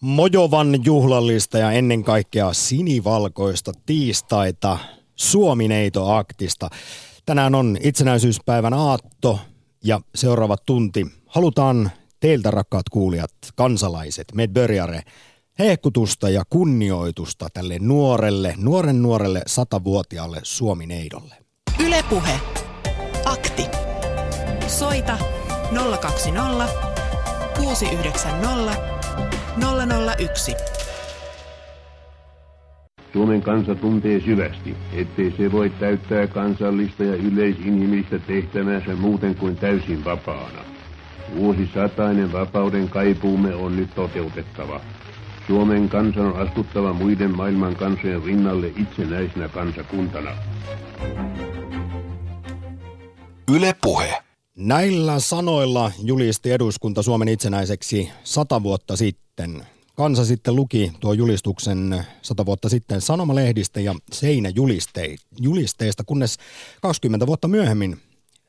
mojovan juhlallista ja ennen kaikkea sinivalkoista tiistaita Suomineito-aktista. Tänään on itsenäisyyspäivän aatto ja seuraava tunti halutaan teiltä rakkaat kuulijat, kansalaiset, medbörjare, hehkutusta ja kunnioitusta tälle nuorelle, nuoren nuorelle satavuotiaalle Suomineidolle. Ylepuhe. Akti. Soita 020 690 001. Suomen kansa tuntee syvästi, ettei se voi täyttää kansallista ja yleisinhimillistä tehtävänsä muuten kuin täysin vapaana. Vuosisatainen vapauden kaipuumme on nyt toteutettava. Suomen kansan on astuttava muiden maailman kansojen rinnalle itsenäisenä kansakuntana. Yle Puhe. Näillä sanoilla julisti eduskunta Suomen itsenäiseksi sata vuotta sitten. Kansa sitten luki tuo julistuksen sata vuotta sitten sanomalehdistä ja seinäjulisteista, kunnes 20 vuotta myöhemmin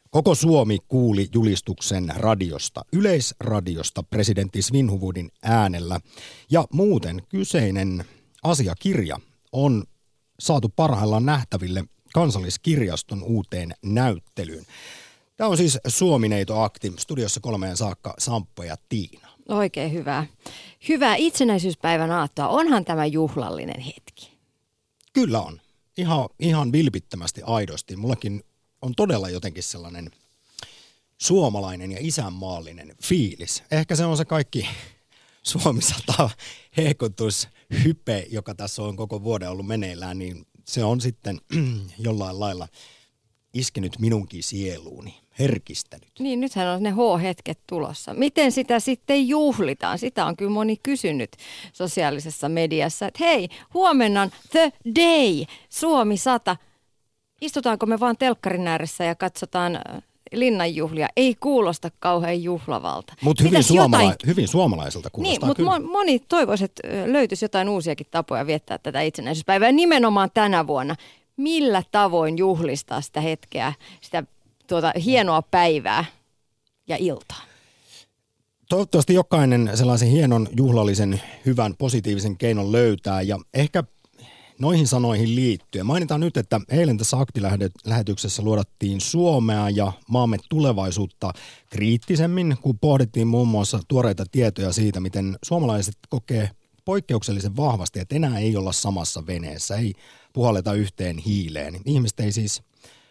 koko Suomi kuuli julistuksen radiosta, yleisradiosta presidentti Svinhuvudin äänellä. Ja muuten kyseinen asiakirja on saatu parhaillaan nähtäville kansalliskirjaston uuteen näyttelyyn. Tämä on siis Suomineito-akti. Studiossa kolmeen saakka Samppo ja Tiina. Oikein hyvä. Hyvää itsenäisyyspäivän aattoa. Onhan tämä juhlallinen hetki? Kyllä on. Ihan, ihan vilpittömästi aidosti. Mullakin on todella jotenkin sellainen suomalainen ja isänmaallinen fiilis. Ehkä se on se kaikki Suomi 100 hehkutus, hype, joka tässä on koko vuoden ollut meneillään, niin se on sitten jollain lailla iskenyt minunkin sieluuni herkistänyt. Niin, nythän on ne H-hetket tulossa. Miten sitä sitten juhlitaan? Sitä on kyllä moni kysynyt sosiaalisessa mediassa, että hei, huomenna on The Day, Suomi 100. Istutaanko me vaan telkkarin ääressä ja katsotaan äh, linnanjuhlia? Ei kuulosta kauhean juhlavalta. Mutta hyvin, suomala- jotain... hyvin suomalaiselta kuulostaa Niin, mutta moni toivoisi, että löytyisi jotain uusiakin tapoja viettää tätä itsenäisyyspäivää nimenomaan tänä vuonna. Millä tavoin juhlistaa sitä hetkeä, sitä tuota hienoa päivää ja iltaa? Toivottavasti jokainen sellaisen hienon, juhlallisen, hyvän, positiivisen keinon löytää ja ehkä noihin sanoihin liittyen. Mainitaan nyt, että eilen tässä aktilähetyksessä luodattiin Suomea ja maamme tulevaisuutta kriittisemmin, kun pohdittiin muun muassa tuoreita tietoja siitä, miten suomalaiset kokee poikkeuksellisen vahvasti, että enää ei olla samassa veneessä, ei puhalleta yhteen hiileen. Ihmiset ei siis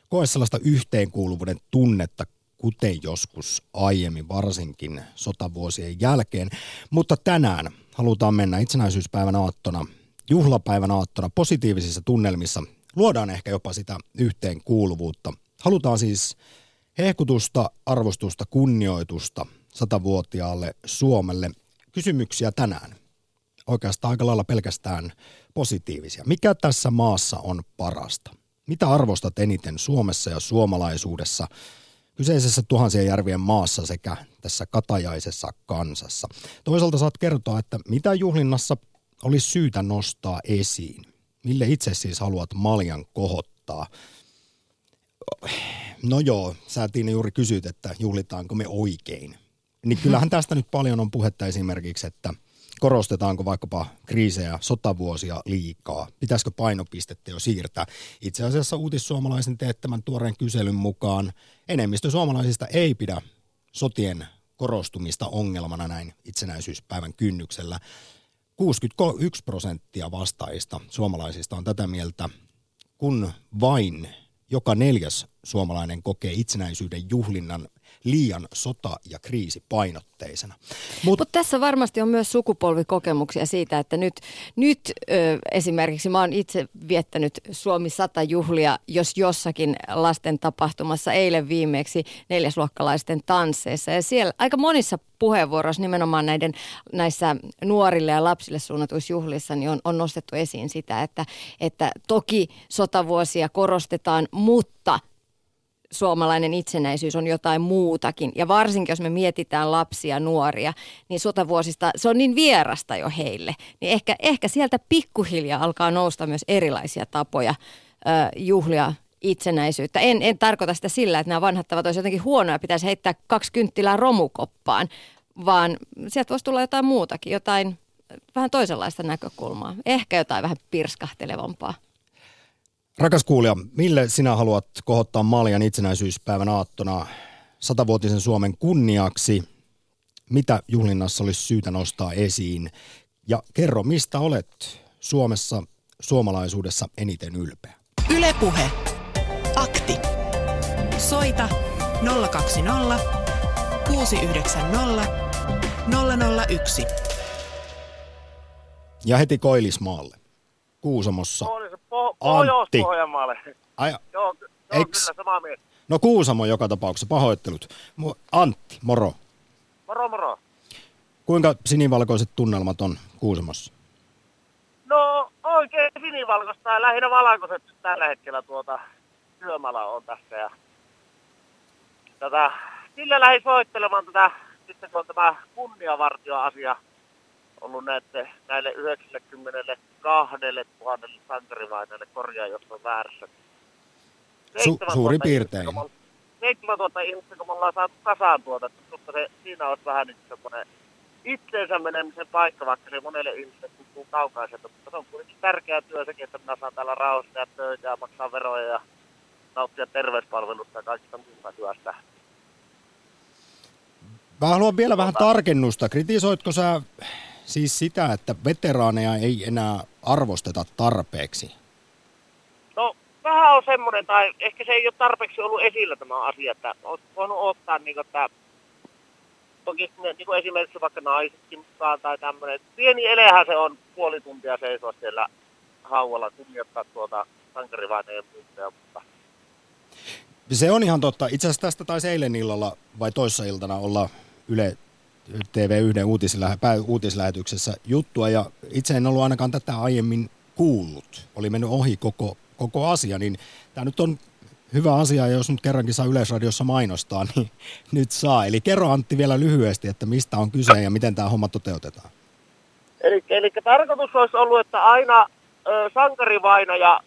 koe sellaista yhteenkuuluvuuden tunnetta, kuten joskus aiemmin, varsinkin sotavuosien jälkeen. Mutta tänään halutaan mennä itsenäisyyspäivän aattona, juhlapäivän aattona positiivisissa tunnelmissa. Luodaan ehkä jopa sitä yhteenkuuluvuutta. Halutaan siis hehkutusta, arvostusta, kunnioitusta satavuotiaalle Suomelle. Kysymyksiä tänään. Oikeastaan aika lailla pelkästään positiivisia. Mikä tässä maassa on parasta? Mitä arvostat eniten Suomessa ja suomalaisuudessa, kyseisessä tuhansien järvien maassa sekä tässä katajaisessa kansassa? Toisaalta saat kertoa, että mitä juhlinnassa olisi syytä nostaa esiin? Mille itse siis haluat maljan kohottaa? No joo, sä Tiina juuri kysyt, että juhlitaanko me oikein. Niin kyllähän tästä nyt paljon on puhetta esimerkiksi, että – korostetaanko vaikkapa kriisejä, sotavuosia liikaa? Pitäisikö painopistettä jo siirtää? Itse asiassa uutissuomalaisen teettämän tuoreen kyselyn mukaan enemmistö suomalaisista ei pidä sotien korostumista ongelmana näin itsenäisyyspäivän kynnyksellä. 61 prosenttia vastaajista suomalaisista on tätä mieltä, kun vain joka neljäs suomalainen kokee itsenäisyyden juhlinnan liian sota- ja kriisipainotteisena. Mutta Mut tässä varmasti on myös sukupolvikokemuksia siitä, että nyt, nyt ö, esimerkiksi mä oon itse viettänyt Suomi 100 juhlia, jos jossakin lasten tapahtumassa eilen viimeksi neljäsluokkalaisten tansseissa. Ja siellä aika monissa puheenvuoroissa nimenomaan näiden näissä nuorille ja lapsille suunnatuissa juhlissa niin on, on nostettu esiin sitä, että, että toki sotavuosia korostetaan, mutta suomalainen itsenäisyys on jotain muutakin. Ja varsinkin, jos me mietitään lapsia, nuoria, niin sotavuosista se on niin vierasta jo heille. Niin ehkä, ehkä sieltä pikkuhiljaa alkaa nousta myös erilaisia tapoja ö, juhlia itsenäisyyttä. En, en tarkoita sitä sillä, että nämä vanhat tavat olisivat jotenkin huonoja, pitäisi heittää kaksi kynttilää romukoppaan, vaan sieltä voisi tulla jotain muutakin, jotain vähän toisenlaista näkökulmaa. Ehkä jotain vähän pirskahtelevampaa. Rakas kuulija, mille sinä haluat kohottaa Maljan itsenäisyyspäivän aattona satavuotisen Suomen kunniaksi? Mitä juhlinnassa olisi syytä nostaa esiin? Ja kerro, mistä olet Suomessa, suomalaisuudessa eniten ylpeä? Ylepuhe. Akti. Soita 020 690 001. Ja heti Koilismaalle, Kuusamossa. Oli po- Antti. Pohjois-Pohjanmaalle. Ai, Joo, joo Eks? kyllä samaa mieltä. no Kuusamo joka tapauksessa, pahoittelut. Antti, moro. Moro moro. Kuinka sinivalkoiset tunnelmat on Kuusamossa? No oikein sinivalkoista ja lähinnä valkoiset tällä hetkellä tuota työmala on tässä ja tätä, sillä lähdin soittelemaan tätä, sitten kun on tämä kunniavartio-asia ollut näette, näille 92 000 sankarivainaille korjaa, jos on väärässä. Su- 7000 suurin ihmistä, piirtein. kun me ollaan- 7000 ihmistä, kun me ollaan saatu kasaan tuota, minusta se, siinä olisi vähän nyt semmoinen itseensä menemisen paikka, vaikka se monelle ihmiselle tuntuu kaukaiselta, mutta se on kuitenkin tärkeä työ sekin, että minä saan täällä rauhassa tehdä töitä ja maksaa veroja ja nauttia terveyspalvelusta ja kaikista muuta hyvästä. Mä haluan vielä vähän tarkennusta. Kritisoitko sä siis sitä, että veteraaneja ei enää arvosteta tarpeeksi? No, vähän on semmoinen, tai ehkä se ei ole tarpeeksi ollut esillä tämä asia, että olisi voinut ottaa niin kuin, että toki niin kuin esimerkiksi vaikka naisetkin mukaan tai tämmöinen. Pieni elehän se on puoli tuntia seisoa siellä haualla kunnioittaa tuota sankarivaineen muistoja, mutta Se on ihan totta. Itse asiassa tästä taisi eilen illalla vai toissa iltana olla Yle TV1 uutislähe, uutislähetyksessä juttua ja itse en ollut ainakaan tätä aiemmin kuullut. Oli mennyt ohi koko, koko asia, niin tämä nyt on hyvä asia, ja jos nyt kerrankin saa Yleisradiossa mainostaa, niin nyt saa. Eli kerro Antti vielä lyhyesti, että mistä on kyse ja miten tämä homma toteutetaan. Eli, eli tarkoitus olisi ollut, että aina ö, sankarivainaja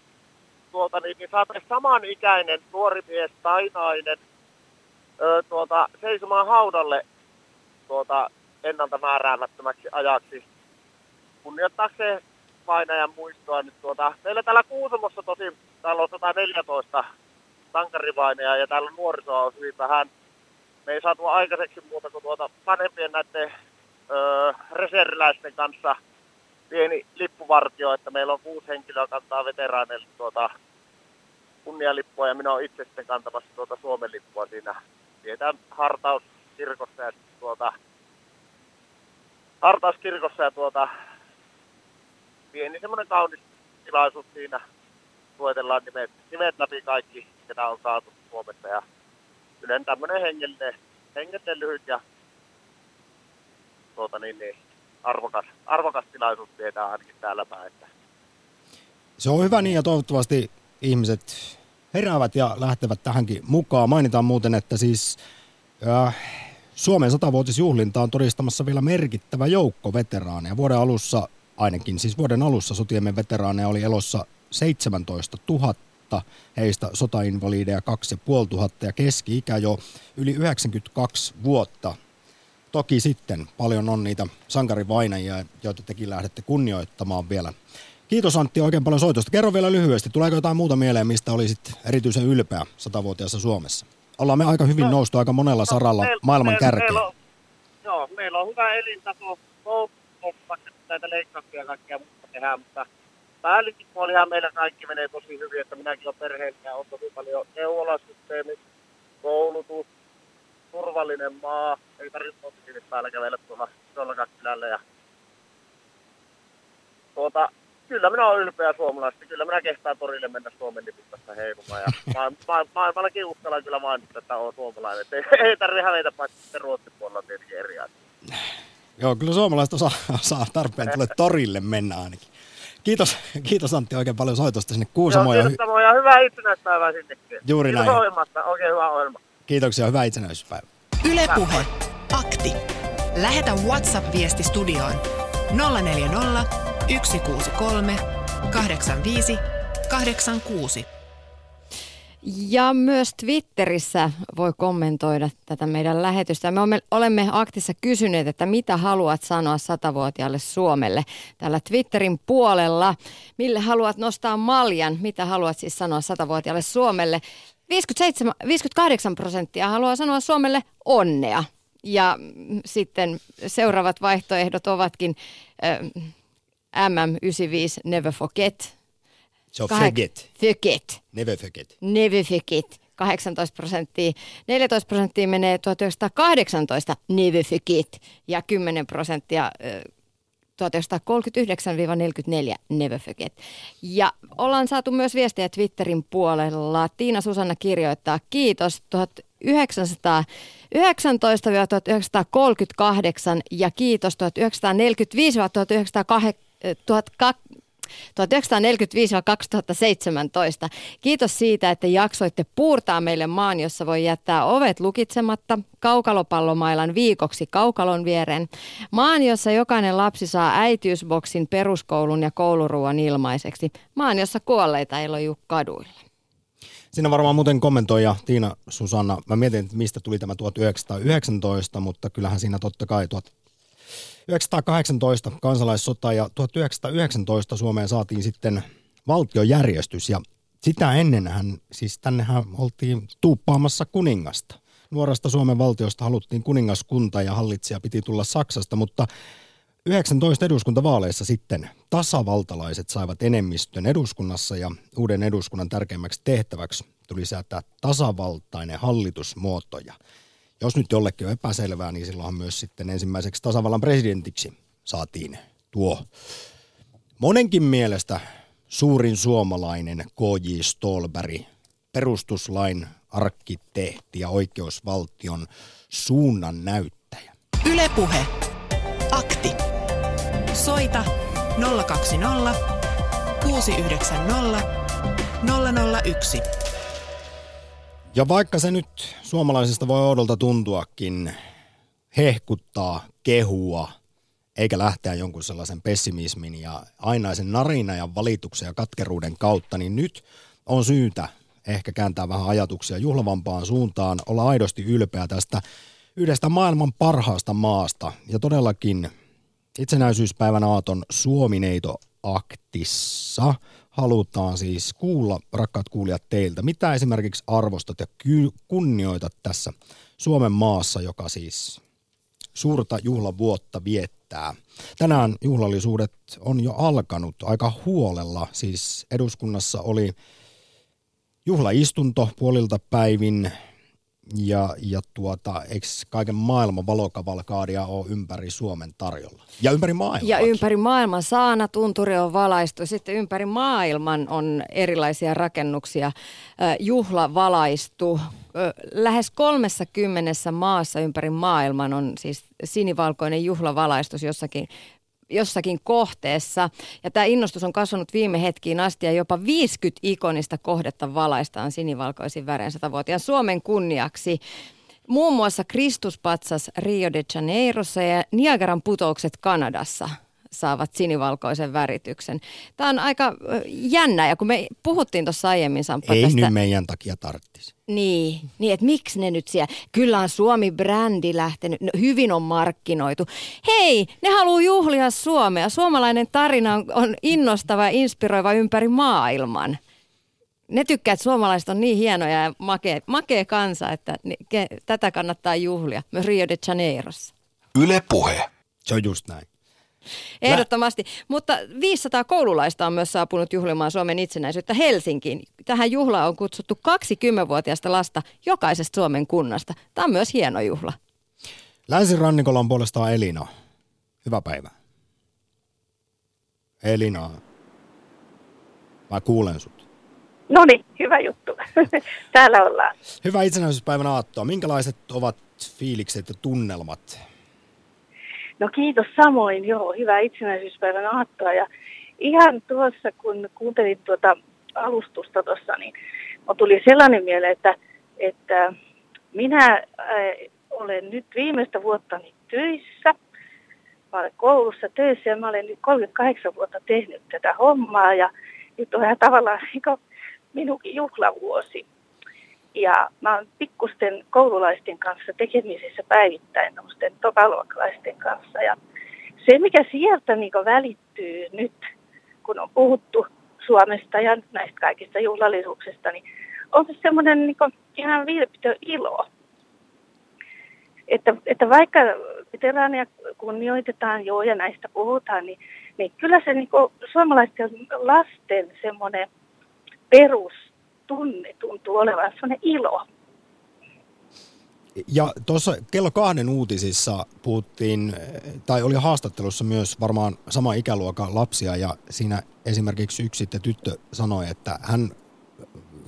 tuota, niin, niin saataisiin samanikäinen nuori mies tai nainen tuota, seisomaan haudalle tuota, ennalta määräämättömäksi ajaksi kunnioittaakseen vainajan muistoa. Nyt, tuota, meillä täällä Kuusamossa tosi, täällä on 114 sankarivainajaa ja täällä nuorisoa on hyvin vähän. Me ei saatu aikaiseksi muuta kuin tuota vanhempien näiden öö, reserviläisten kanssa pieni lippuvartio, että meillä on kuusi henkilöä kantaa veteraaneille tuota kunnialippua ja minä olen itse sitten kantamassa tuota Suomen lippua siinä. Pidetään hartauskirkossa ja sitten tuota hartauskirkossa ja tuota pieni semmoinen kaunis tilaisuus siinä. Luetellaan nimet, nimet läpi kaikki, ketä on saatu Suomesta ja yleensä tämmöinen hengellinen, hengellinen lyhyt ja tuota niin, niin arvokas, arvokas tilaisuus pidetään ainakin täällä päin. Että Se on hyvä niin ja toivottavasti ihmiset heräävät ja lähtevät tähänkin mukaan. Mainitaan muuten, että siis äh, Suomen satavuotisjuhlinta on todistamassa vielä merkittävä joukko veteraaneja. Vuoden alussa, ainakin siis vuoden alussa sotiemme veteraaneja oli elossa 17 000, heistä sotainvalideja 2500 ja keski-ikä jo yli 92 vuotta. Toki sitten paljon on niitä sankarivainajia, joita tekin lähdette kunnioittamaan vielä. Kiitos Antti oikein paljon soitosta. Kerro vielä lyhyesti, tuleeko jotain muuta mieleen, mistä olisit erityisen ylpeä satavuotiaassa Suomessa? Ollaan me aika hyvin No, noustu aika monella saralla meillä- maailman meillä- kärkeen. meillä on- Joo, meillä on hyvä elintaso, koulutus, vaikka näitä leikkauksia ja kaikkea muuta tehdään, mutta päällikin puolihan meillä kaikki menee tosi hyvin, että minäkin olen perheellinen ja on tosi paljon neuvolasysteemi, koulutus, turvallinen maa, ei tarvitse positiivista päällä kävellä tuolla tuolla kylällä ja tuota, kyllä minä olen ylpeä suomalaisesta. Kyllä minä kehtaan torille mennä Suomen lipun tässä heilumaan. Ja ma- ma- maailmallakin uskallan kyllä mainita, että olen suomalainen. Et ei, ei tarvitse hävetä, paitsi sitten Ruotsin puolella on tietenkin eri asia. Joo, kyllä suomalaiset osaa, osaa tarpeen tulee torille mennä ainakin. Kiitos, kiitos Antti oikein paljon soitosta sinne Kuusamoon. Joo, kiitos ja hyvää itsenäispäivää sinnekin. Juuri Kiitos näin. ohjelmasta, oikein hyvä ohjelma. kiitoksia, hyvää itsenäisyyspäivää. Ylepuhe. Akti. Lähetä WhatsApp-viesti studioon 040 163 85 86. Ja myös Twitterissä voi kommentoida tätä meidän lähetystä. Me olemme aktissa kysyneet, että mitä haluat sanoa satavuotiaalle Suomelle täällä Twitterin puolella. Mille haluat nostaa maljan? Mitä haluat siis sanoa satavuotiaalle Suomelle? 57, 58 prosenttia haluaa sanoa Suomelle onnea. Ja sitten seuraavat vaihtoehdot ovatkin äh, MM95 Never Forget. Se on forget. Forget. Never forget. Never Forget. 18 prosenttia. 14 prosenttia menee 1918 Never Forget. Ja 10 prosenttia äh, 1939-44 Never Forget. Ja ollaan saatu myös viestejä Twitterin puolella. Tiina Susanna kirjoittaa, kiitos 1919-1938 ja kiitos 1945-1908 1945-2017. Kiitos siitä, että jaksoitte puurtaa meille maan, jossa voi jättää ovet lukitsematta kaukalopallomailan viikoksi kaukalon viereen. Maan, jossa jokainen lapsi saa äitiysboksin peruskoulun ja kouluruuan ilmaiseksi. Maan, jossa kuolleita ei loju kaduilla. Siinä varmaan muuten kommentoija Tiina Susanna. Mä mietin, että mistä tuli tämä 1919, mutta kyllähän siinä totta kai 1918 kansalaissota ja 1919 Suomeen saatiin sitten valtiojärjestys ja sitä ennenhän, siis tännehän oltiin tuuppaamassa kuningasta. Nuorasta Suomen valtiosta haluttiin kuningaskunta ja hallitsija piti tulla Saksasta, mutta 19 eduskuntavaaleissa sitten tasavaltalaiset saivat enemmistön eduskunnassa ja uuden eduskunnan tärkeimmäksi tehtäväksi tuli säätää tasavaltainen hallitusmuoto. Ja jos nyt jollekin on epäselvää, niin silloinhan myös sitten ensimmäiseksi tasavallan presidentiksi saatiin tuo monenkin mielestä suurin suomalainen K.J. Stolberg, perustuslain arkkitehti ja oikeusvaltion suunnan näyttäjä. Ylepuhe. Akti. Soita 020 690 001. Ja vaikka se nyt suomalaisista voi oudolta tuntuakin hehkuttaa, kehua, eikä lähteä jonkun sellaisen pessimismin ja ainaisen narina ja valituksen ja katkeruuden kautta, niin nyt on syytä ehkä kääntää vähän ajatuksia juhlavampaan suuntaan, olla aidosti ylpeä tästä yhdestä maailman parhaasta maasta. Ja todellakin itsenäisyyspäivän aaton Suomineito aktissa halutaan siis kuulla, rakkaat kuulijat, teiltä. Mitä esimerkiksi arvostat ja kunnioitat tässä Suomen maassa, joka siis suurta juhlavuotta viettää. Tänään juhlallisuudet on jo alkanut aika huolella. Siis eduskunnassa oli juhlaistunto puolilta päivin ja, ja tuota, eikö kaiken maailman valokavalkaadia ole ympäri Suomen tarjolla? Ja ympäri maailmaa. Ja ympäri maailman saana tunturi on valaistu. Sitten ympäri maailman on erilaisia rakennuksia juhlavalaistu. Lähes 30 maassa ympäri maailman on siis sinivalkoinen juhlavalaistus jossakin jossakin kohteessa. Ja tämä innostus on kasvanut viime hetkiin asti ja jopa 50 ikonista kohdetta valaistaan sinivalkoisin värein satavuotiaan Suomen kunniaksi. Muun muassa Kristuspatsas Rio de Janeirossa ja Niagaran putoukset Kanadassa saavat sinivalkoisen värityksen. Tämä on aika jännä ja kun me puhuttiin tuossa aiemmin Samppa Ei tästä... nyt meidän takia tarttisi. Niin, niin että miksi ne nyt siellä, kyllä on Suomi-brändi lähtenyt, no, hyvin on markkinoitu. Hei, ne haluaa juhlia Suomea. Suomalainen tarina on, on innostava ja inspiroiva ympäri maailman. Ne tykkää, että suomalaiset on niin hienoja ja makea, makea kansa, että ni, ke, tätä kannattaa juhlia myös Rio de Janeirossa. Yle Puhe. Se on just näin. Ehdottomasti. Mutta 500 koululaista on myös saapunut juhlimaan Suomen itsenäisyyttä Helsinkiin. Tähän juhlaan on kutsuttu 20-vuotiaista lasta jokaisesta Suomen kunnasta. Tämä on myös hieno juhla. Länsirannikolla on puolestaan Elina. Hyvää päivää. Elina, mä kuulen sut. No niin, hyvä juttu. Täällä ollaan. Hyvää itsenäisyyspäivän aattoa. Minkälaiset ovat fiilikset ja tunnelmat No kiitos samoin, joo, hyvää itsenäisyyspäivän aattoa. Ja ihan tuossa, kun kuuntelin tuota alustusta tuossa, niin tuli sellainen mieleen, että, että minä äh, olen nyt viimeistä vuottani töissä. Mä olen koulussa töissä ja mä olen nyt 38 vuotta tehnyt tätä hommaa ja nyt on ihan tavallaan niin minunkin juhlavuosi. Ja mä oon pikkusten koululaisten kanssa tekemisissä päivittäin, tämmöisten tokaluokkalaisten kanssa. Ja se, mikä sieltä niin välittyy nyt, kun on puhuttu Suomesta ja näistä kaikista juhlallisuuksista, niin on se semmoinen niin ihan vilpitön ilo. Että, että vaikka veteraania kunnioitetaan joo ja näistä puhutaan, niin, niin kyllä se niin suomalaisten lasten semmoinen perustunne tuntuu olevan semmoinen ilo. Ja tuossa kello kahden uutisissa puhuttiin, tai oli haastattelussa myös varmaan sama ikäluokan lapsia, ja siinä esimerkiksi yksi sitten tyttö sanoi, että hän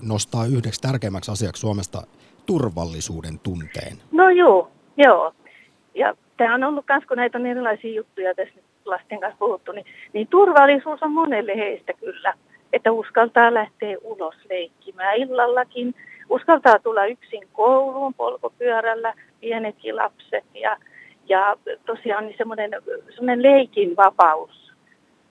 nostaa yhdeksi tärkeimmäksi asiaksi Suomesta turvallisuuden tunteen. No joo, joo. Ja tämä on ollut myös, kun näitä on erilaisia juttuja tässä lasten kanssa puhuttu, niin, niin turvallisuus on monelle heistä kyllä. Että uskaltaa lähteä ulos leikkimään illallakin, uskaltaa tulla yksin kouluun polkupyörällä, pienetkin lapset ja, ja tosiaan niin semmoinen, semmoinen leikin vapaus,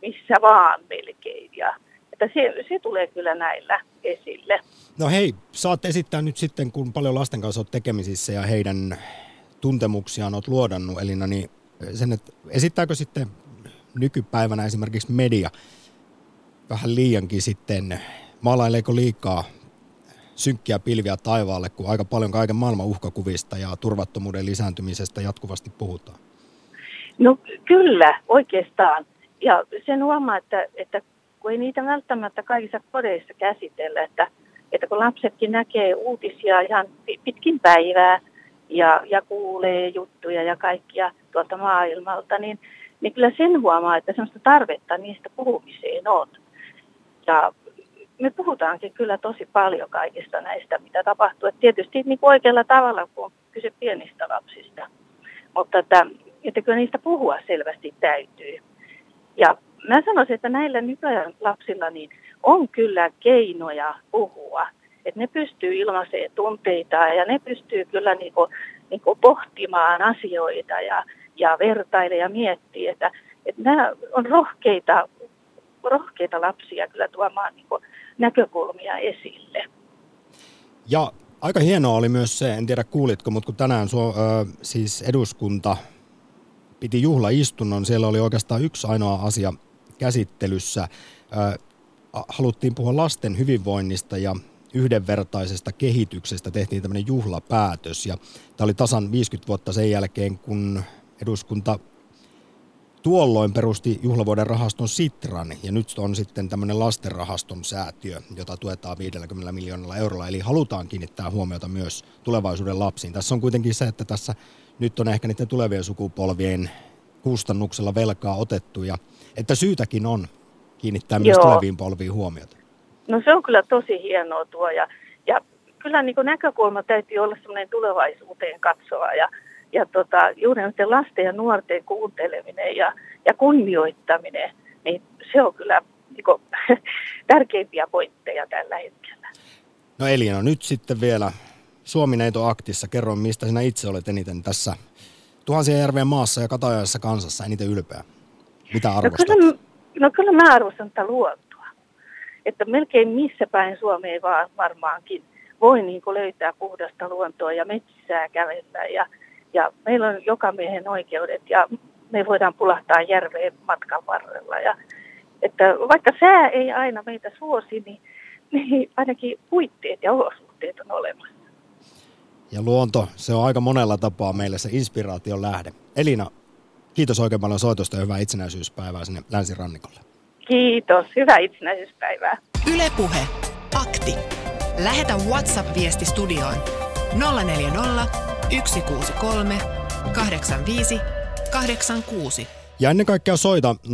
missä vaan melkein. Ja, että se, se tulee kyllä näillä esille. No hei, saat esittää nyt sitten, kun paljon lasten kanssa olet tekemisissä ja heidän tuntemuksiaan olet luodannut, Elina, niin sen, että esittääkö sitten nykypäivänä esimerkiksi media vähän liiankin sitten, maalaileeko liikaa synkkiä pilviä taivaalle, kun aika paljon kaiken maailman uhkakuvista ja turvattomuuden lisääntymisestä jatkuvasti puhutaan? No kyllä, oikeastaan. Ja sen huomaa, että, että kun ei niitä välttämättä kaikissa kodeissa käsitellä, että, että kun lapsetkin näkee uutisia ihan pitkin päivää ja, ja kuulee juttuja ja kaikkia tuolta maailmalta, niin, niin kyllä sen huomaa, että sellaista tarvetta niistä puhumiseen on. Ja me puhutaankin kyllä tosi paljon kaikista näistä, mitä tapahtuu. Et tietysti niin kuin oikealla tavalla, kun on kyse pienistä lapsista. Mutta että, että kyllä niistä puhua selvästi täytyy. Ja mä sanoisin, että näillä nykyajan lapsilla niin on kyllä keinoja puhua. Että ne pystyy ilmaisemaan tunteita ja ne pystyy kyllä niin kuin, niin kuin pohtimaan asioita ja, ja vertaile ja miettiä. Että, että nämä on rohkeita, rohkeita lapsia kyllä tuomaan niin näkökulmia esille. Ja aika hienoa oli myös se, en tiedä kuulitko, mutta kun tänään suo, ö, siis eduskunta piti juhlaistunnon, siellä oli oikeastaan yksi ainoa asia käsittelyssä. Ö, haluttiin puhua lasten hyvinvoinnista ja yhdenvertaisesta kehityksestä tehtiin tämmöinen juhlapäätös. Ja tämä oli tasan 50 vuotta sen jälkeen, kun eduskunta tuolloin perusti juhlavuoden rahaston Sitran ja nyt on sitten tämmöinen lastenrahaston säätiö, jota tuetaan 50 miljoonalla eurolla. Eli halutaan kiinnittää huomiota myös tulevaisuuden lapsiin. Tässä on kuitenkin se, että tässä nyt on ehkä niiden tulevien sukupolvien kustannuksella velkaa otettu ja että syytäkin on kiinnittää myös Joo. tuleviin polviin huomiota. No se on kyllä tosi hienoa tuo ja, ja kyllä niin näkökulma täytyy olla semmoinen tulevaisuuteen katsova ja ja tota, juuri näiden lasten ja nuorten kuunteleminen ja, ja kunnioittaminen, niin se on kyllä niin kuin, tärkeimpiä pointteja tällä hetkellä. No Elina, nyt sitten vielä Suomi-neito aktissa. Kerro, mistä sinä itse olet eniten tässä tuhansien järvien maassa ja katajaisessa kansassa eniten ylpeä. Mitä no arvostat? No kyllä, no kyllä mä arvostan tätä luontoa. Että melkein missä päin Suomi vaan varmaankin voi niin löytää puhdasta luontoa ja metsää kävellä ja ja meillä on joka miehen oikeudet ja me voidaan pulahtaa järveen matkan varrella. Ja, että vaikka sää ei aina meitä suosi, niin, niin ainakin puitteet ja olosuhteet on olemassa. Ja luonto, se on aika monella tapaa meille se inspiraation lähde. Elina, kiitos oikein paljon soitosta ja hyvää itsenäisyyspäivää sinne länsirannikolle. Kiitos, hyvää itsenäisyyspäivää. Ylepuhe akti. Lähetä WhatsApp-viesti studioon 040 163 85 86. Ja ennen kaikkea soita 020690001.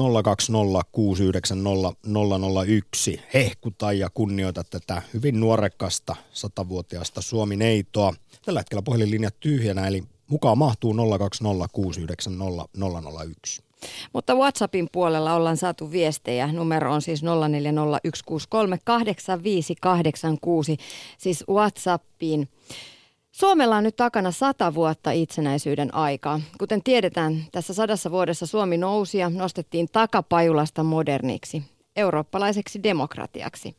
Hehkuta ja kunnioita tätä hyvin nuorekasta satavuotiaasta Suomi-neitoa. Tällä hetkellä puhelinlinjat tyhjänä, eli mukaan mahtuu 020690001. Mutta WhatsAppin puolella ollaan saatu viestejä. Numero on siis 0401638586. Siis WhatsAppiin. Suomella on nyt takana sata vuotta itsenäisyyden aikaa. Kuten tiedetään, tässä sadassa vuodessa Suomi nousi ja nostettiin takapajulasta moderniksi, eurooppalaiseksi demokratiaksi.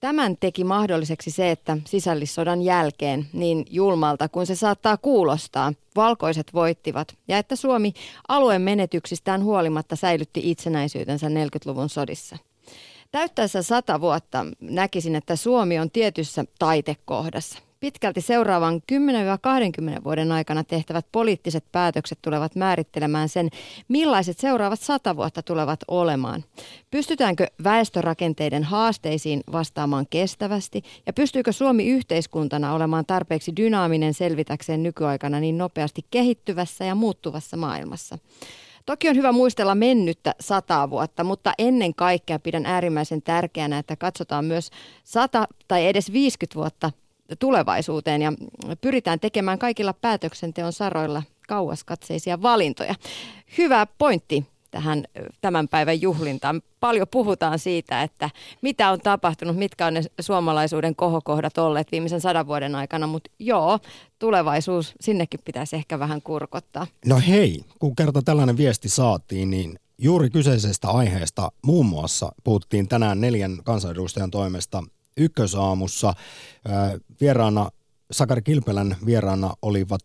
Tämän teki mahdolliseksi se, että sisällissodan jälkeen, niin julmalta kuin se saattaa kuulostaa, valkoiset voittivat ja että Suomi alueen menetyksistään huolimatta säilytti itsenäisyytensä 40-luvun sodissa. Täyttäessä sata vuotta näkisin, että Suomi on tietyssä taitekohdassa. Pitkälti seuraavan 10-20 vuoden aikana tehtävät poliittiset päätökset tulevat määrittelemään sen, millaiset seuraavat sata vuotta tulevat olemaan. Pystytäänkö väestörakenteiden haasteisiin vastaamaan kestävästi ja pystyykö Suomi yhteiskuntana olemaan tarpeeksi dynaaminen selvitäkseen nykyaikana niin nopeasti kehittyvässä ja muuttuvassa maailmassa? Toki on hyvä muistella mennyttä sataa vuotta, mutta ennen kaikkea pidän äärimmäisen tärkeänä, että katsotaan myös 100 tai edes 50 vuotta tulevaisuuteen ja pyritään tekemään kaikilla päätöksenteon saroilla kauaskatseisia valintoja. Hyvä pointti tähän tämän päivän juhlintaan. Paljon puhutaan siitä, että mitä on tapahtunut, mitkä on ne suomalaisuuden kohokohdat olleet viimeisen sadan vuoden aikana, mutta joo, tulevaisuus, sinnekin pitäisi ehkä vähän kurkottaa. No hei, kun kerta tällainen viesti saatiin, niin juuri kyseisestä aiheesta muun muassa puhuttiin tänään neljän kansanedustajan toimesta ykkösaamussa. Vieraana, Sakari Kilpelän vieraana olivat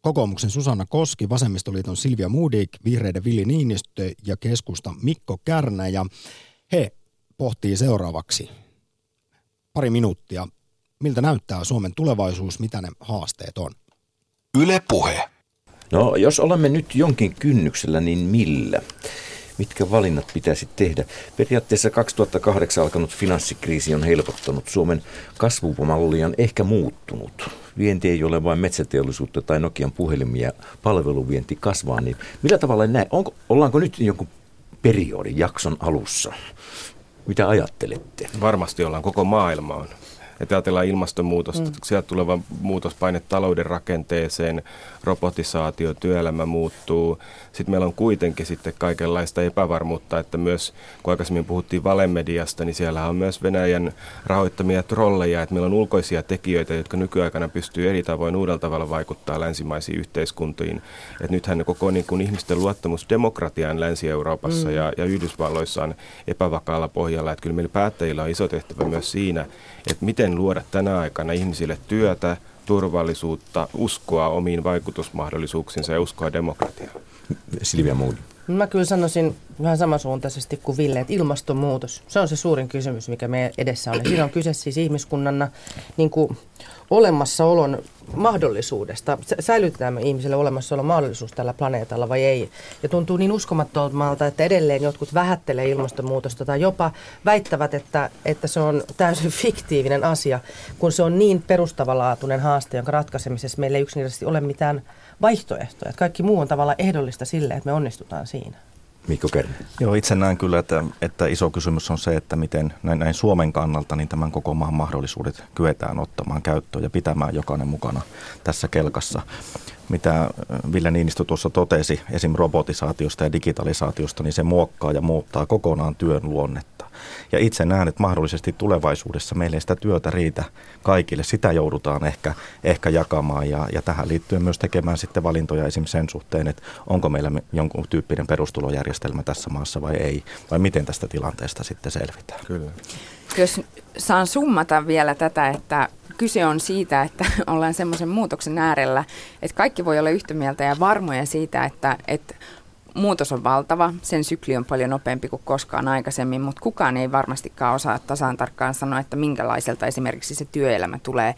kokoomuksen Susanna Koski, Vasemmistoliiton Silvia Moodik, Vihreiden Vili Niinistö ja keskusta Mikko Kärnä. Ja he pohtii seuraavaksi pari minuuttia, miltä näyttää Suomen tulevaisuus, mitä ne haasteet on. Yle Puhe. No, jos olemme nyt jonkin kynnyksellä, niin millä? Mitkä valinnat pitäisi tehdä? Periaatteessa 2008 alkanut finanssikriisi on helpottanut. Suomen kasvumalli on ehkä muuttunut. Vienti ei ole vain metsäteollisuutta tai Nokian puhelimia, palveluvienti kasvaa. Niin millä tavalla näin? Onko, ollaanko nyt jonkun periodin jakson alussa? Mitä ajattelette? Varmasti ollaan. Koko maailma on että ajatellaan ilmastonmuutosta, mm. sieltä tuleva muutospaine talouden rakenteeseen, robotisaatio, työelämä muuttuu. Sitten meillä on kuitenkin sitten kaikenlaista epävarmuutta, että myös kun aikaisemmin puhuttiin valemediasta, niin siellä on myös Venäjän rahoittamia trolleja, että meillä on ulkoisia tekijöitä, jotka nykyaikana pystyy eri tavoin uudella tavalla vaikuttaa länsimaisiin yhteiskuntiin. Että nythän koko niin kuin ihmisten luottamus demokratiaan Länsi-Euroopassa mm. ja, ja Yhdysvalloissa on epävakaalla pohjalla. Että kyllä meillä päättäjillä on iso tehtävä myös siinä, että miten luoda tänä aikana ihmisille työtä, turvallisuutta, uskoa omiin vaikutusmahdollisuuksiinsa ja uskoa demokratiaan. Silvia Moody. Mä kyllä sanoisin vähän samansuuntaisesti kuin Ville, että ilmastonmuutos, se on se suurin kysymys, mikä me edessä on. Ja siinä on kyse siis ihmiskunnan niin kuin olemassaolon mahdollisuudesta. Säilytetäänkö ihmiselle olemassaolon mahdollisuus tällä planeetalla vai ei? Ja tuntuu niin uskomattomalta, että edelleen jotkut vähättelee ilmastonmuutosta tai jopa väittävät, että, että se on täysin fiktiivinen asia, kun se on niin perustavanlaatuinen haaste, jonka ratkaisemisessa meillä ei yksinkertaisesti ole mitään vaihtoehtoja. Kaikki muu on tavallaan ehdollista sille, että me onnistutaan siinä. Mikko Kerne. Joo, itse näen kyllä, että, että iso kysymys on se, että miten näin, näin Suomen kannalta niin tämän koko maan mahdollisuudet kyetään ottamaan käyttöön ja pitämään jokainen mukana tässä kelkassa. Mitä Ville Niinistö tuossa totesi esim. robotisaatiosta ja digitalisaatiosta, niin se muokkaa ja muuttaa kokonaan työn luonnetta. Ja itse näen, että mahdollisesti tulevaisuudessa meille ei sitä työtä riitä kaikille. Sitä joudutaan ehkä, ehkä jakamaan ja, ja tähän liittyen myös tekemään sitten valintoja esim. sen suhteen, että onko meillä jonkun tyyppinen perustulojärjestelmä tässä maassa vai ei. Vai miten tästä tilanteesta sitten selvitään. Kyllä. Jos saan summata vielä tätä, että kyse on siitä, että ollaan semmoisen muutoksen äärellä, että kaikki voi olla yhtä mieltä ja varmoja siitä, että, että muutos on valtava, sen sykli on paljon nopeampi kuin koskaan aikaisemmin, mutta kukaan ei varmastikaan osaa tasan tarkkaan sanoa, että minkälaiselta esimerkiksi se työelämä tulee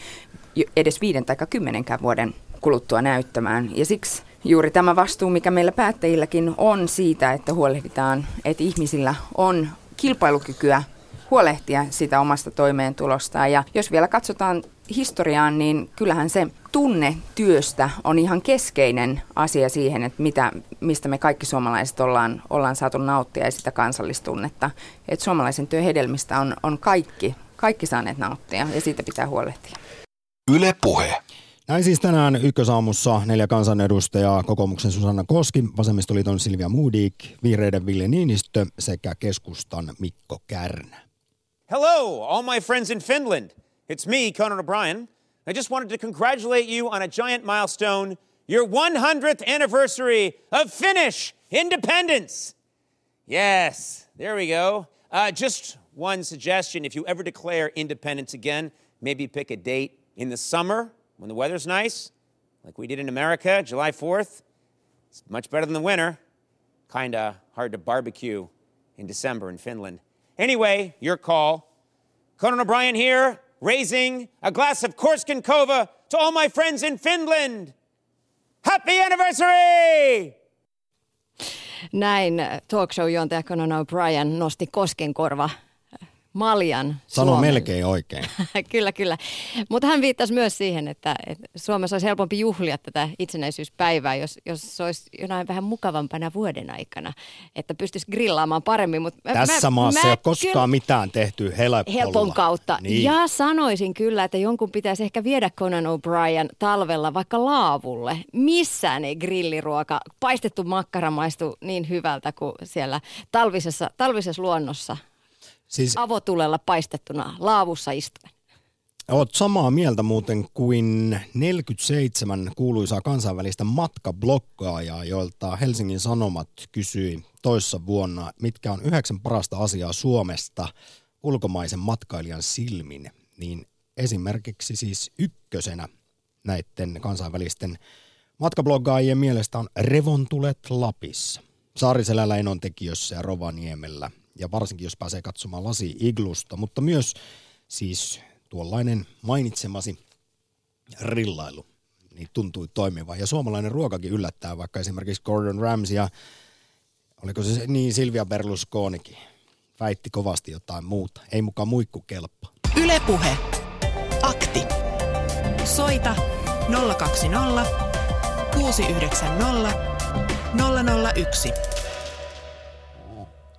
edes viiden tai kymmenenkään vuoden kuluttua näyttämään. Ja siksi juuri tämä vastuu, mikä meillä päättäjilläkin on siitä, että huolehditaan, että ihmisillä on kilpailukykyä huolehtia sitä omasta toimeentulostaan. Ja jos vielä katsotaan historiaan, niin kyllähän se tunne työstä on ihan keskeinen asia siihen, että mitä, mistä me kaikki suomalaiset ollaan, ollaan saatu nauttia ja sitä kansallistunnetta. Että suomalaisen työn hedelmistä on, on kaikki, kaikki saaneet nauttia ja siitä pitää huolehtia. Yle Puhe. Näin siis tänään ykkösaamussa neljä kansanedustajaa, kokoomuksen Susanna Koski, vasemmistoliiton Silvia Moodik, vihreiden Ville Niinistö sekä keskustan Mikko Kärnä. Hello, all my friends in Finland. It's me, Conan O'Brien. I just wanted to congratulate you on a giant milestone your 100th anniversary of Finnish independence. Yes, there we go. Uh, just one suggestion if you ever declare independence again, maybe pick a date in the summer when the weather's nice, like we did in America, July 4th. It's much better than the winter. Kind of hard to barbecue in December in Finland. Anyway, your call. Conan O'Brien here, raising a glass of Korsken Kova to all my friends in Finland. Happy anniversary! Näin talkshow-juontaja Conan O'Brien nosti Koskenkorva maljan Sano Suomen. melkein oikein. kyllä, kyllä. Mutta hän viittasi myös siihen, että, että Suomessa olisi helpompi juhlia tätä itsenäisyyspäivää, jos, jos se olisi jonain vähän mukavampana vuoden aikana, että pystyisi grillaamaan paremmin. Mut Tässä mä, maassa mä ei ole koskaan kyllä- mitään tehty helpolla. helpon kautta. Niin. Ja sanoisin kyllä, että jonkun pitäisi ehkä viedä Conan O'Brien talvella vaikka laavulle. Missään ei grilliruoka, paistettu makkara maistu niin hyvältä kuin siellä talvisessa, talvisessa luonnossa. Siis Avotulella paistettuna laavussa istuen. Oot samaa mieltä muuten kuin 47 kuuluisaa kansainvälistä matkablokkaajaa, joilta Helsingin Sanomat kysyi toissa vuonna, mitkä on yhdeksän parasta asiaa Suomesta ulkomaisen matkailijan silmin. Niin esimerkiksi siis ykkösenä näiden kansainvälisten matkabloggaajien mielestä on revontulet Lapissa. Saariselällä Enon tekijössä ja Rovaniemellä. Ja varsinkin jos pääsee katsomaan lasi iglusta, mutta myös siis tuollainen mainitsemasi rillailu niin tuntui toimivan. Ja suomalainen ruokakin yllättää, vaikka esimerkiksi Gordon Ramsay ja oliko se niin Silvia Berlusconikin väitti kovasti jotain muuta. Ei mukaan muikku kelpaa. Ylepuhe. Akti. Soita 020 690 001.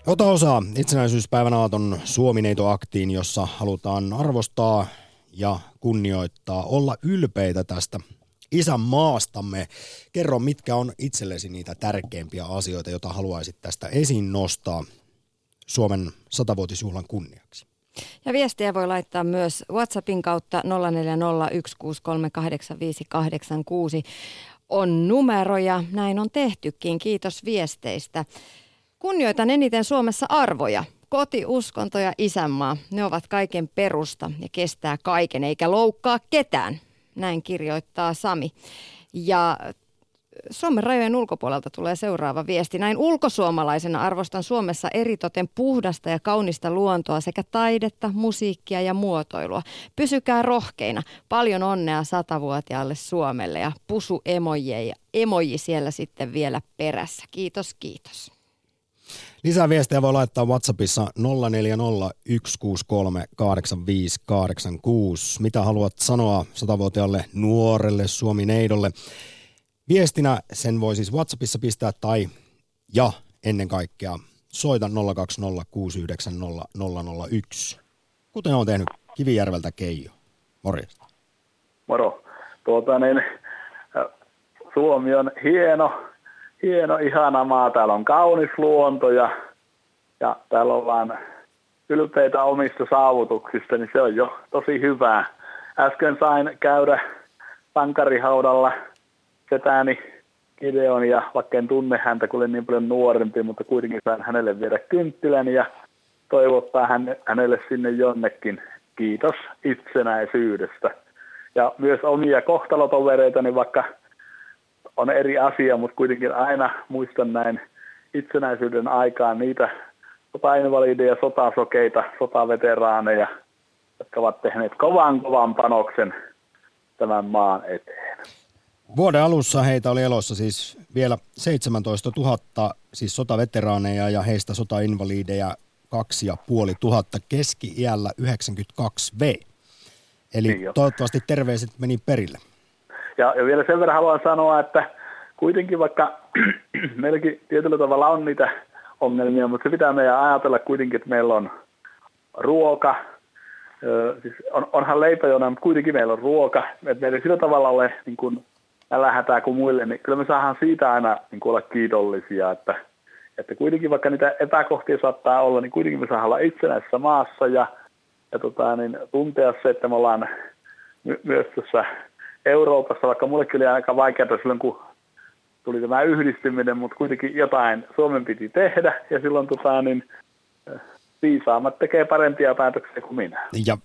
Ota osaa itsenäisyyspäivän aaton Suomineito-aktiin, jossa halutaan arvostaa ja kunnioittaa, olla ylpeitä tästä isänmaastamme. Kerro, mitkä on itsellesi niitä tärkeimpiä asioita, joita haluaisit tästä esiin nostaa Suomen satavuotisjuhlan kunniaksi. Ja viestiä voi laittaa myös WhatsAppin kautta 0401638586 on numero ja näin on tehtykin. Kiitos viesteistä. Kunnioitan eniten Suomessa arvoja. Koti, uskonto ja isänmaa, ne ovat kaiken perusta ja kestää kaiken eikä loukkaa ketään. Näin kirjoittaa Sami. Ja Suomen rajojen ulkopuolelta tulee seuraava viesti. Näin ulkosuomalaisena arvostan Suomessa eritoten puhdasta ja kaunista luontoa sekä taidetta, musiikkia ja muotoilua. Pysykää rohkeina. Paljon onnea satavuotiaalle Suomelle ja pusu emoji, emoji siellä sitten vielä perässä. Kiitos, kiitos. Lisää viestejä voi laittaa WhatsAppissa 0401638586. Mitä haluat sanoa satavuotiaalle nuorelle Suomi-neidolle? Viestinä sen voi siis WhatsAppissa pistää tai ja ennen kaikkea soita 020690001. Kuten on tehnyt Kivijärveltä Keijo. Morjesta. Moro. Tuota niin, Suomi on hieno, hieno, ihana maa. Täällä on kaunis luonto ja, ja täällä ollaan ylpeitä omista saavutuksista, niin se on jo tosi hyvää. Äsken sain käydä pankarihaudalla setäni Gideon ja vaikka en tunne häntä, kun olen niin paljon nuorempi, mutta kuitenkin sain hänelle viedä kynttilän ja toivottaa hän, hänelle sinne jonnekin. Kiitos itsenäisyydestä. Ja myös omia kohtalotovereitani, vaikka on eri asia, mutta kuitenkin aina muistan näin itsenäisyyden aikaan niitä sotainvalideja, sotasokeita, sotaveteraaneja, jotka ovat tehneet kovan kovan panoksen tämän maan eteen. Vuoden alussa heitä oli elossa siis vielä 17 000 siis sotaveteraaneja ja heistä sotainvalideja 2500 keski-iällä 92V. Eli Niin toivottavasti terveiset meni perille. Ja, ja vielä sen verran haluan sanoa, että kuitenkin vaikka meilläkin tietyllä tavalla on niitä ongelmia, mutta se pitää meidän ajatella kuitenkin, että meillä on ruoka, siis on, onhan leipäjona, mutta kuitenkin meillä on ruoka, että meillä ei sillä tavalla ole niin kuin hätää kuin muille, niin kyllä me saadaan siitä aina niin kuin olla kiitollisia, että, että kuitenkin vaikka niitä epäkohtia saattaa olla, niin kuitenkin me saadaan olla itsenäisessä maassa ja, ja tota, niin tuntea se, että me ollaan my- myös tässä Euroopassa, vaikka mullekin oli aika vaikeaa silloin, kun tuli tämä yhdistyminen, mutta kuitenkin jotain Suomen piti tehdä ja silloin tota, niin, viisaammat tekee parempia päätöksiä kuin minä. Ja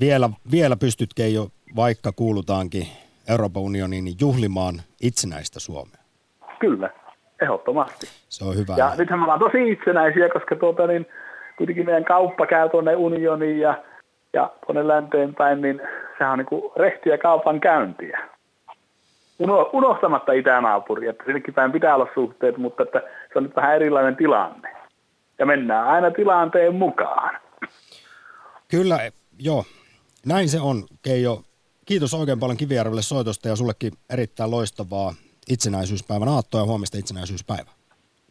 vielä, vielä pystytkö jo, vaikka kuulutaankin Euroopan unioniin, niin juhlimaan itsenäistä Suomea. Kyllä, ehdottomasti. Se on hyvä. Ja nythän me ollaan tosi itsenäisiä, koska tuota, niin, kuitenkin meidän kauppa käy tuonne unioniin ja, ja tuonne länteen päin, niin sehän on niin kuin rehtiä kaupan käyntiä. Uno, unohtamatta itänaapuria, että sinnekin päin pitää olla suhteet, mutta että se on nyt vähän erilainen tilanne. Ja mennään aina tilanteen mukaan. Kyllä, joo. Näin se on, Keijo. Kiitos oikein paljon Kivijärvelle soitosta ja sullekin erittäin loistavaa itsenäisyyspäivän aattoa ja huomista itsenäisyyspäivää.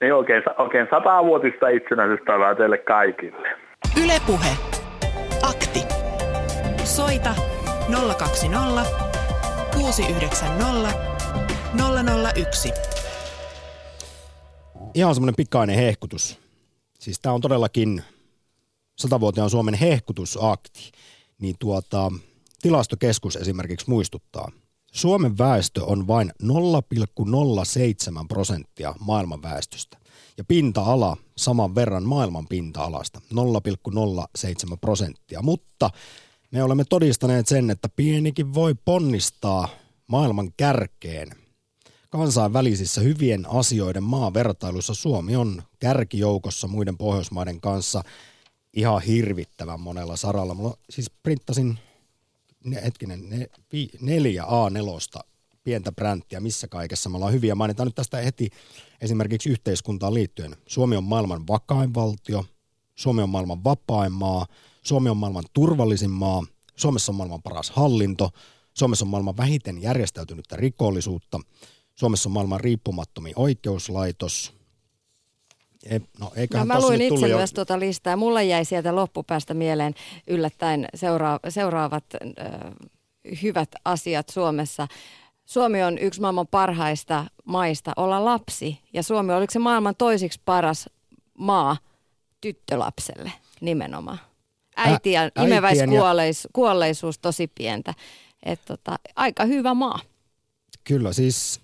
Niin oikein, oikein satavuotista itsenäisyyspäivää teille kaikille. Ylepuhe. Soita 020 690 001. Ihan semmoinen pikainen hehkutus. Siis tämä on todellakin satavuotiaan Suomen hehkutusakti. Niin tuota, tilastokeskus esimerkiksi muistuttaa. Suomen väestö on vain 0,07 prosenttia maailman väestöstä. Ja pinta-ala saman verran maailman pinta-alasta, 0,07 prosenttia. Mutta me olemme todistaneet sen, että pienikin voi ponnistaa maailman kärkeen. Kansainvälisissä hyvien asioiden maavertailussa Suomi on kärkijoukossa muiden Pohjoismaiden kanssa ihan hirvittävän monella saralla. Mulla siis printtasin ne, hetkinen, ne, vi, neljä A4 pientä bränttiä, missä kaikessa me ollaan hyviä. Mainitaan nyt tästä heti esimerkiksi yhteiskuntaan liittyen. Suomi on maailman vakain valtio, Suomi on maailman vapain maa, Suomi on maailman turvallisin maa, Suomessa on maailman paras hallinto, Suomessa on maailman vähiten järjestäytynyttä rikollisuutta, Suomessa on maailman riippumattomin oikeuslaitos. E, no, no, mä luin itse jo... myös tuota listaa. Mulla jäi sieltä loppupäästä mieleen yllättäen seura- seuraavat äh, hyvät asiat Suomessa. Suomi on yksi maailman parhaista maista olla lapsi ja Suomi oliko se maailman toisiksi paras maa tyttölapselle nimenomaan äiti ja imeväiskuolleisuus tosi pientä. Et tota, aika hyvä maa. Kyllä, siis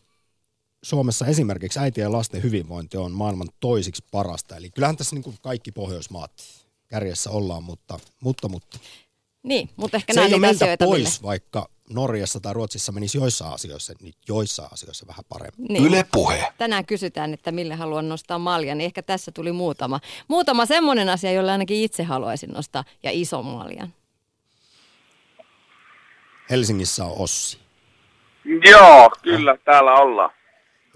Suomessa esimerkiksi äitien ja lasten hyvinvointi on maailman toisiksi parasta. Eli kyllähän tässä niin kuin kaikki Pohjoismaat kärjessä ollaan, mutta, mutta, mutta. Niin, mutta ehkä Se ei ole asioita, pois, mille. vaikka Norjassa tai Ruotsissa menisi joissain asioissa, niin joissain asioissa vähän paremmin. Niin. Yle puhe. Tänään kysytään, että mille haluan nostaa malja, niin ehkä tässä tuli muutama. Muutama semmoinen asia, jolla ainakin itse haluaisin nostaa, ja iso maljan. Helsingissä on Ossi. Joo, kyllä, täällä ollaan.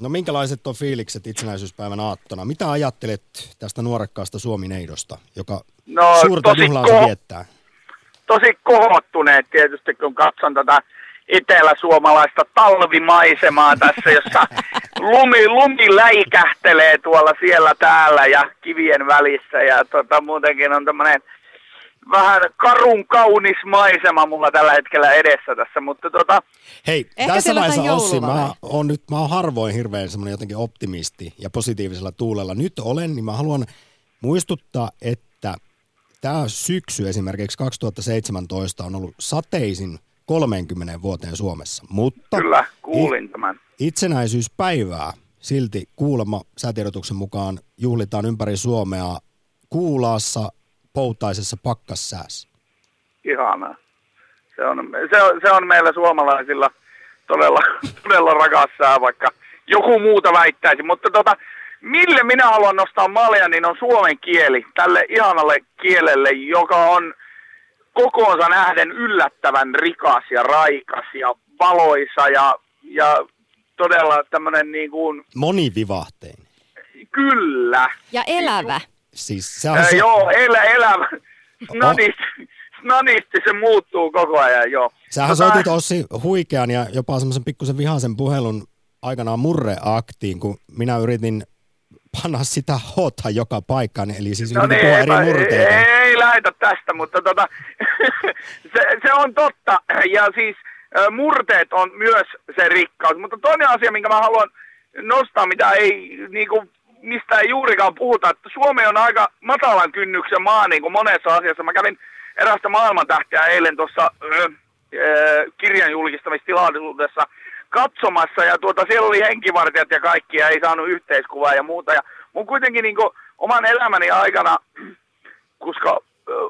No minkälaiset on fiilikset itsenäisyyspäivän aattona? Mitä ajattelet tästä nuorekkaasta Suomi-neidosta, joka no, suurta juhlaansa ko- viettää? Tosi kohottuneet tietysti, kun katson tätä eteläsuomalaista talvimaisemaa tässä, jossa lumi, lumi läikähtelee tuolla siellä täällä ja kivien välissä ja tota, muutenkin on tämmöinen vähän karun kaunis maisema mulla tällä hetkellä edessä tässä, mutta tota... Hei, Ehkä tässä vaiheessa Ossi, mä oon nyt, mä oon harvoin hirveän semmoinen jotenkin optimisti ja positiivisella tuulella. Nyt olen, niin mä haluan muistuttaa, että tämä syksy esimerkiksi 2017 on ollut sateisin 30 vuoteen Suomessa, mutta... Kyllä, kuulin tämän. Itsenäisyyspäivää silti kuulemma säätiedotuksen mukaan juhlitaan ympäri Suomea Kuulaassa poutaisessa pakkassäässä. Ihanaa. Se on, se, on, se on meillä suomalaisilla todella, todella rakas sää, vaikka joku muuta väittäisi. Mutta tota, mille minä haluan nostaa malja, niin on suomen kieli tälle ihanalle kielelle, joka on kokoonsa nähden yllättävän rikas ja raikas ja valoisa ja, ja todella tämmöinen niin kuin... Monivivahteinen. Kyllä. Ja elävä. Siis se on se... joo, elä, elävä. Snadisti, snadisti se muuttuu koko ajan, joo. Sähän tota... soitit Ossi huikean ja jopa semmoisen pikkusen vihaisen puhelun aikanaan murreaktiin, kun minä yritin panna sitä hota joka paikkaan, eli siis no niin, eri murteita. Ei, ei lähetä tästä, mutta tota, se, se on totta, ja siis murteet on myös se rikkaus, mutta toinen asia, minkä mä haluan nostaa, mitä ei, niin kuin, mistä ei juurikaan puhuta, että Suomi on aika matalan kynnyksen maa niin kuin monessa asiassa. Mä kävin erästä maailmantähtiä eilen tuossa kirjan julkistamistilaisuudessa, katsomassa ja tuota, siellä oli henkivartijat ja kaikki ja ei saanut yhteiskuvaa ja muuta. Ja mun kuitenkin niin kuin, oman elämäni aikana koska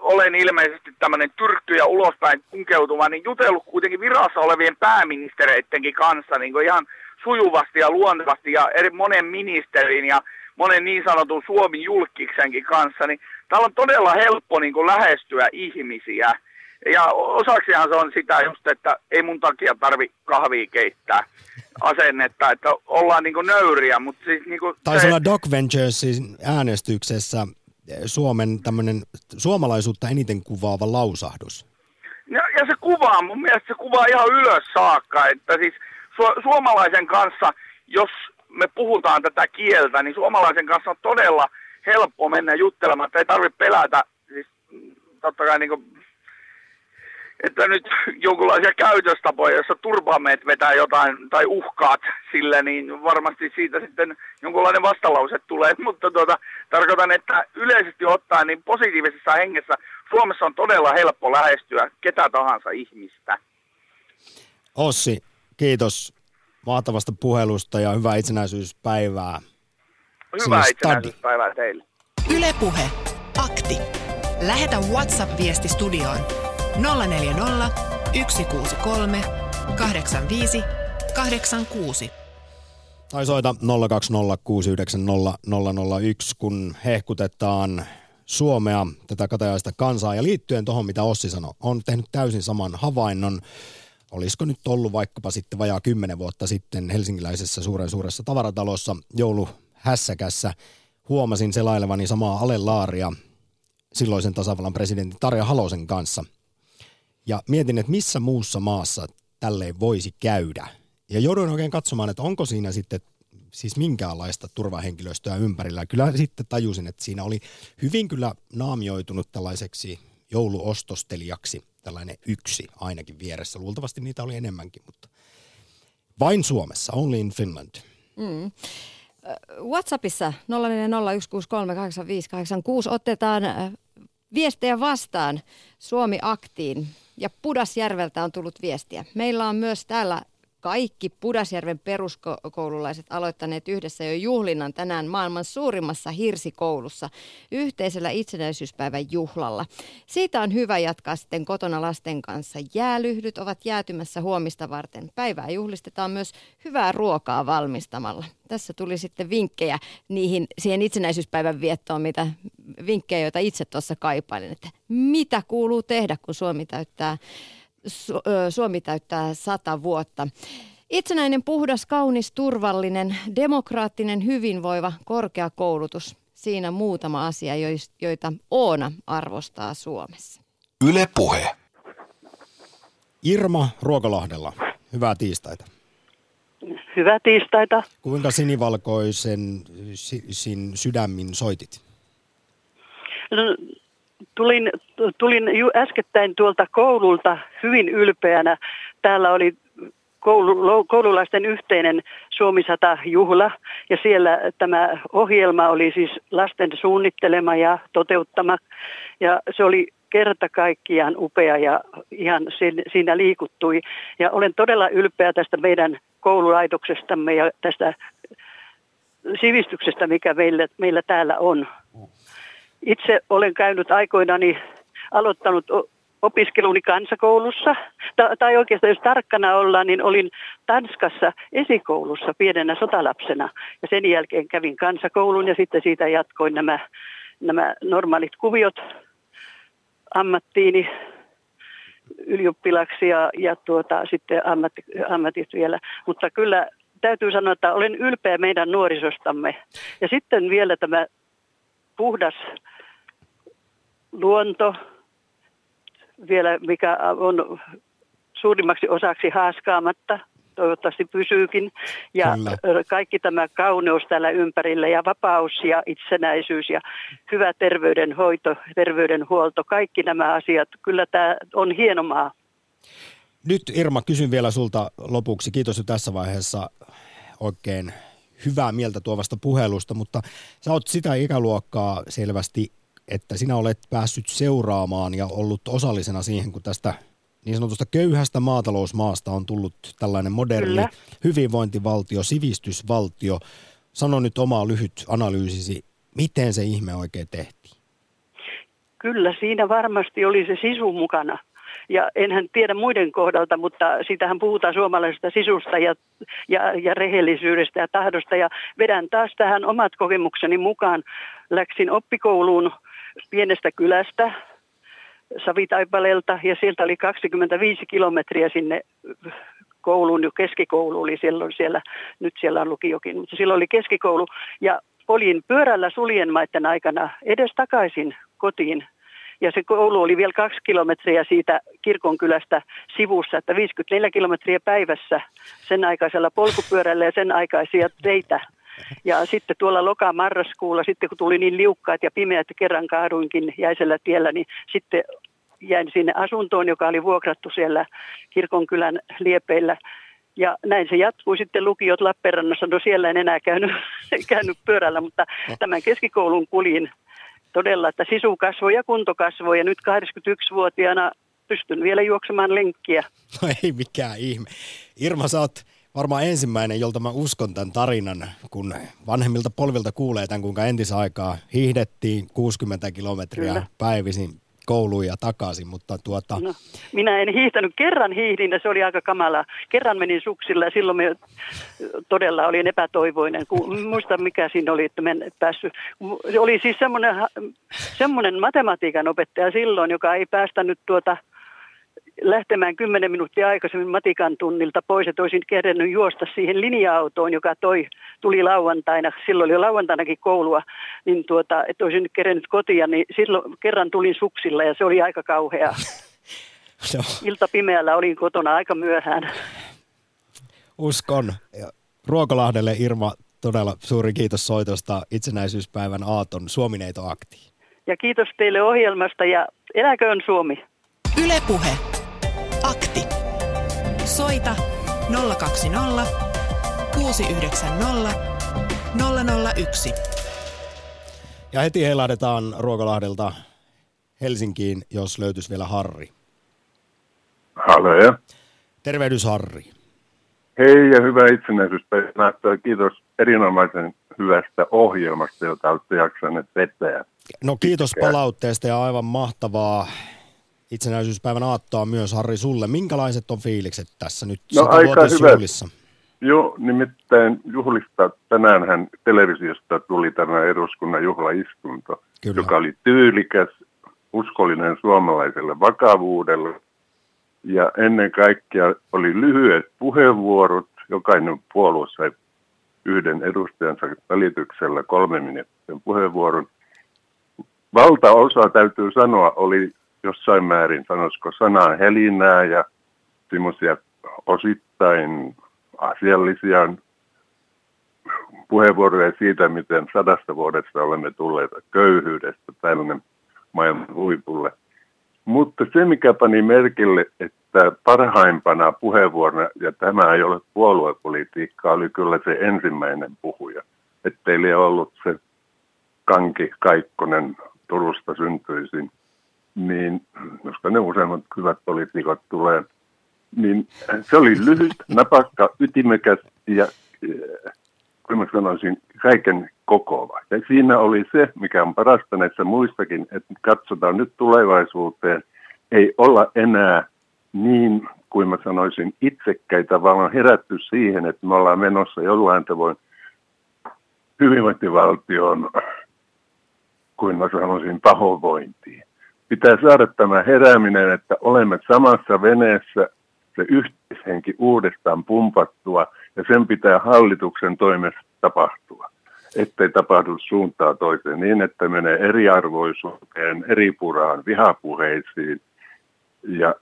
olen ilmeisesti tämmöinen tyrkty ja ulospäin kunkeutuva, niin jutellut kuitenkin virassa olevien pääministereidenkin kanssa niin ihan sujuvasti ja luontevasti ja eri, monen ministerin ja monen niin sanotun Suomi julkiksenkin kanssa, niin täällä on todella helppo niin kuin lähestyä ihmisiä. Ja osaksihan se on sitä just, että ei mun takia tarvi kahvia keittää asennetta, että ollaan niin kuin nöyriä. Mutta siis niin kuin Taisi se... olla Doc Venturesin äänestyksessä Suomen tämmöinen suomalaisuutta eniten kuvaava lausahdus. Ja, ja se kuvaa, mun mielestä se kuvaa ihan ylös saakka, että siis su- suomalaisen kanssa, jos me puhutaan tätä kieltä, niin suomalaisen kanssa on todella helppo mennä juttelemaan, että ei tarvitse pelätä, siis totta kai niin kuin että nyt jonkinlaisia käytöstapoja, jossa turvameet vetää jotain tai uhkaat sille, niin varmasti siitä sitten jonkinlainen vastalause tulee. Mutta tuota, tarkoitan, että yleisesti ottaen niin positiivisessa hengessä Suomessa on todella helppo lähestyä ketä tahansa ihmistä. Ossi, kiitos mahtavasta puhelusta ja hyvää itsenäisyyspäivää. Hyvää itsenäisyyspäivää teille. Ylepuhe Akti. Lähetä WhatsApp-viesti studioon 040 163 85 86. Tai soita 020690001, kun hehkutetaan Suomea, tätä katajaista kansaa. Ja liittyen tuohon, mitä Ossi sanoi, on tehnyt täysin saman havainnon. Olisiko nyt ollut vaikkapa sitten vajaa kymmenen vuotta sitten helsingiläisessä suuren suuressa tavaratalossa jouluhässäkässä huomasin selailevani samaa alelaaria silloisen tasavallan presidentin Tarja Halosen kanssa – ja mietin, että missä muussa maassa tälleen voisi käydä. Ja jouduin oikein katsomaan, että onko siinä sitten siis minkäänlaista turvahenkilöstöä ympärillä. Kyllä sitten tajusin, että siinä oli hyvin kyllä naamioitunut tällaiseksi jouluostostelijaksi tällainen yksi ainakin vieressä. Luultavasti niitä oli enemmänkin, mutta vain Suomessa, only in Finland. Mm. WhatsAppissa 0401638586 otetaan viestejä vastaan Suomi Aktiin. Ja Pudasjärveltä on tullut viestiä. Meillä on myös täällä kaikki Pudasjärven peruskoululaiset aloittaneet yhdessä jo juhlinnan tänään maailman suurimmassa hirsikoulussa yhteisellä itsenäisyyspäivän juhlalla. Siitä on hyvä jatkaa sitten kotona lasten kanssa. Jäälyhdyt ovat jäätymässä huomista varten. Päivää juhlistetaan myös hyvää ruokaa valmistamalla. Tässä tuli sitten vinkkejä niihin, siihen itsenäisyyspäivän viettoon, mitä vinkkejä, joita itse tuossa kaipailin, että mitä kuuluu tehdä, kun Suomi täyttää Suomi täyttää sata vuotta. Itsenäinen, puhdas, kaunis, turvallinen, demokraattinen, hyvinvoiva, korkeakoulutus. Siinä muutama asia, joita Oona arvostaa Suomessa. Yle Puhe. Irma Ruokolahdella, hyvää tiistaita. Hyvää tiistaita. Kuinka sinivalkoisen sin sydämin soitit? No, tulin, tulin ju äskettäin tuolta koululta hyvin ylpeänä. Täällä oli koulu, koululaisten yhteinen Suomi 100 juhla ja siellä tämä ohjelma oli siis lasten suunnittelema ja toteuttama ja se oli kerta kaikkiaan upea ja ihan siinä liikuttui. Ja olen todella ylpeä tästä meidän koululaitoksestamme ja tästä sivistyksestä, mikä meillä, meillä täällä on. Itse olen käynyt aikoinani, aloittanut opiskeluni kansakoulussa, tai oikeastaan jos tarkkana ollaan, niin olin Tanskassa esikoulussa pienenä sotalapsena. Ja sen jälkeen kävin kansakoulun ja sitten siitä jatkoin nämä, nämä normaalit kuviot ammattiini ylioppilaksi ja, ja tuota, sitten ammatti, ammatit vielä. Mutta kyllä täytyy sanoa, että olen ylpeä meidän nuorisostamme. Ja sitten vielä tämä puhdas luonto, vielä mikä on suurimmaksi osaksi haaskaamatta, toivottavasti pysyykin. Ja Kyllä. kaikki tämä kauneus täällä ympärillä ja vapaus ja itsenäisyys ja hyvä terveydenhoito, terveydenhuolto, kaikki nämä asiat. Kyllä tämä on hieno maa. Nyt Irma, kysyn vielä sulta lopuksi. Kiitos jo tässä vaiheessa oikein hyvää mieltä tuovasta puhelusta, mutta sä oot sitä ikäluokkaa selvästi, että sinä olet päässyt seuraamaan ja ollut osallisena siihen, kun tästä niin sanotusta köyhästä maatalousmaasta on tullut tällainen moderni Kyllä. hyvinvointivaltio, sivistysvaltio. Sano nyt omaa lyhyt analyysisi, miten se ihme oikein tehtiin? kyllä siinä varmasti oli se sisu mukana. Ja enhän tiedä muiden kohdalta, mutta sitähän puhutaan suomalaisesta sisusta ja, ja, ja rehellisyydestä ja tahdosta. Ja vedän taas tähän omat kokemukseni mukaan. Läksin oppikouluun pienestä kylästä, Savitaipaleelta, ja sieltä oli 25 kilometriä sinne kouluun, jo keskikoulu oli silloin siellä, nyt siellä on lukiokin, mutta silloin oli keskikoulu. Ja olin pyörällä suljenmaiden aikana edes takaisin kotiin ja se koulu oli vielä kaksi kilometriä siitä kirkonkylästä sivussa, että 54 kilometriä päivässä sen aikaisella polkupyörällä ja sen aikaisia teitä. Ja sitten tuolla loka-marraskuulla, sitten kun tuli niin liukkaat ja pimeät kerran kaaduinkin jäisellä tiellä, niin sitten jäin sinne asuntoon, joka oli vuokrattu siellä kirkonkylän liepeillä. Ja näin se jatkuu sitten lukiot Lappeenrannassa. No siellä en enää käynyt, käynyt pyörällä, mutta tämän keskikoulun kulin todella, että sisu kasvoi ja kunto kasvoi ja nyt 81-vuotiaana pystyn vielä juoksemaan lenkkiä. No ei mikään ihme. Irma, sä oot varmaan ensimmäinen, jolta mä uskon tämän tarinan, kun vanhemmilta polvilta kuulee tämän, kuinka entisaikaa hiihdettiin 60 kilometriä Kyllä. päivisin kouluun ja takaisin, mutta tuota... No, minä en hiihtänyt, kerran hiihdin ja se oli aika kamala. Kerran menin suksilla ja silloin me todella olin epätoivoinen, kun muista mikä siinä oli, että en päässyt. Se oli siis semmoinen, semmoinen matematiikan opettaja silloin, joka ei päästänyt tuota lähtemään kymmenen minuuttia aikaisemmin matikan tunnilta pois, että olisin kerännyt juosta siihen linja-autoon, joka toi, tuli lauantaina, silloin oli jo lauantainakin koulua, niin tuota, että olisin kerännyt kotia, niin silloin kerran tulin suksilla ja se oli aika kauhea. no. Ilta pimeällä olin kotona aika myöhään. Uskon. Ruokolahdelle Irma, todella suuri kiitos soitosta itsenäisyyspäivän aaton Suomineito aktiin. Ja kiitos teille ohjelmasta ja eläköön Suomi. Ylepuhe Akti. Soita 020 690 001. Ja heti heilahdetaan Ruokolahdelta Helsinkiin, jos löytyisi vielä Harri. Halleja. Tervehdys Harri. Hei ja hyvää itsenäisyyspäivää. Kiitos erinomaisen hyvästä ohjelmasta, jota olette jaksaneet vetää. No kiitos palautteesta ja aivan mahtavaa itsenäisyyspäivän aattoa myös, Harri, sulle. Minkälaiset on fiilikset tässä nyt no, aika hyvä. Joo, nimittäin juhlista tänäänhän televisiosta tuli tämä eduskunnan juhlaistunto, Kyllä. joka oli tyylikäs, uskollinen suomalaiselle vakavuudelle. Ja ennen kaikkea oli lyhyet puheenvuorot, jokainen puolue sai yhden edustajansa välityksellä kolme minuutin puheenvuoron. Valtaosa, täytyy sanoa, oli jossain määrin, sanoisiko sanaa helinää ja semmoisia osittain asiallisia puheenvuoroja siitä, miten sadasta vuodesta olemme tulleet köyhyydestä tällainen maailman huipulle. Mutta se, mikä pani merkille, että parhaimpana puheenvuorona, ja tämä ei ole puoluepolitiikkaa, oli kyllä se ensimmäinen puhuja. Että ei ollut se Kanki Kaikkonen Turusta syntyisin niin koska ne useimmat hyvät poliitikot tulee, niin se oli lyhyt, napakka, ytimekäs ja eh, kun mä sanoisin, kaiken kokova. Ja siinä oli se, mikä on parasta näissä muistakin, että katsotaan nyt tulevaisuuteen, ei olla enää niin kuin mä sanoisin itsekkäitä, vaan on herätty siihen, että me ollaan menossa jollain tavoin hyvinvointivaltion, kuin mä sanoisin, pahoinvointiin pitää saada tämä herääminen, että olemme samassa veneessä, se yhteishenki uudestaan pumpattua ja sen pitää hallituksen toimesta tapahtua. Ettei tapahdu suuntaa toiseen niin, että menee eriarvoisuuteen, eripuraan, vihapuheisiin ja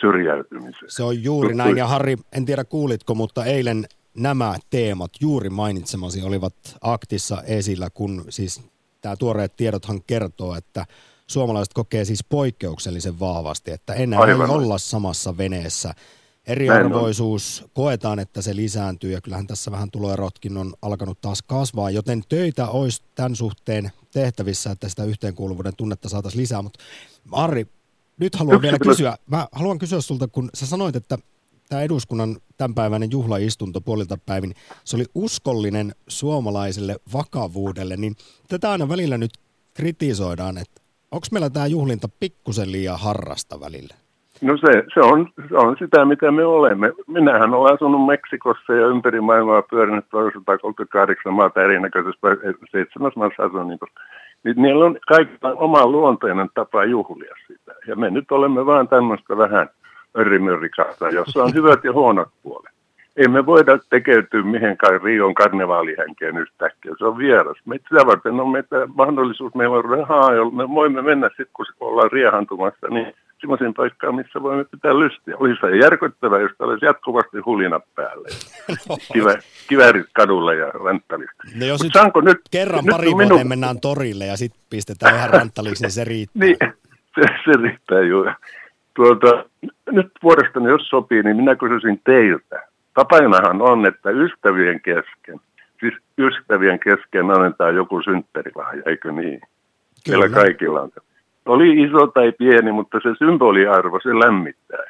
syrjäytymiseen. Se on juuri näin ja Harri, en tiedä kuulitko, mutta eilen nämä teemat juuri mainitsemasi olivat aktissa esillä, kun siis tämä tuoreet tiedothan kertoo, että suomalaiset kokee siis poikkeuksellisen vahvasti, että enää Aivan. ei olla samassa veneessä. Eriarvoisuus koetaan, että se lisääntyy ja kyllähän tässä vähän tuloerotkin on alkanut taas kasvaa, joten töitä olisi tämän suhteen tehtävissä, että sitä yhteenkuuluvuuden tunnetta saataisiin lisää. Mutta Arri, nyt haluan Yksi vielä kysyä, mä haluan kysyä sulta, kun sä sanoit, että tämä eduskunnan tämänpäiväinen juhlaistunto puolilta päivin, se oli uskollinen suomalaiselle vakavuudelle, niin tätä aina välillä nyt kritisoidaan, että Onko meillä tämä juhlinta pikkusen liian harrasta välillä? No se, se, on, se on sitä, mitä me olemme. Minähän olen asunut Meksikossa ja ympäri maailmaa pyörinyt 138 maata erinäköisessä seitsemässä maassa asunut. Niin, niin niillä on kaikilla oma luonteinen tapa juhlia sitä. Ja me nyt olemme vaan tämmöistä vähän örimyrrikasta, jossa on hyvät ja huonot puolet. Ei me voida tekeytyä mihinkään Rion karnevaalihenkeen yhtäkkiä. Se on vieras. Me sitä varten on meitä mahdollisuus, meillä on rahaa, jolla me voimme mennä sitten, kun ollaan riehantumassa, niin semmoisen paikkaan, missä voimme pitää lystiä. Olisi se järkyttävää, jos olisi jatkuvasti hulinat päälle. no. Kivä, kivärit kadulle ja ranttalista. No jos nyt saanko nyt kerran nyt pari vuoteen mennään torille ja sitten pistetään ihan ranttaliksi, niin se riittää. niin, se, se riittää joo. Tuota, nyt vuodestani, jos sopii, niin minä kysyisin teiltä. Tapanahan on, että ystävien kesken, siis ystävien kesken annetaan joku synttärilahja, eikö niin? Kyllä. Meillä kaikilla on oli iso tai pieni, mutta se symboliarvo, se lämmittää.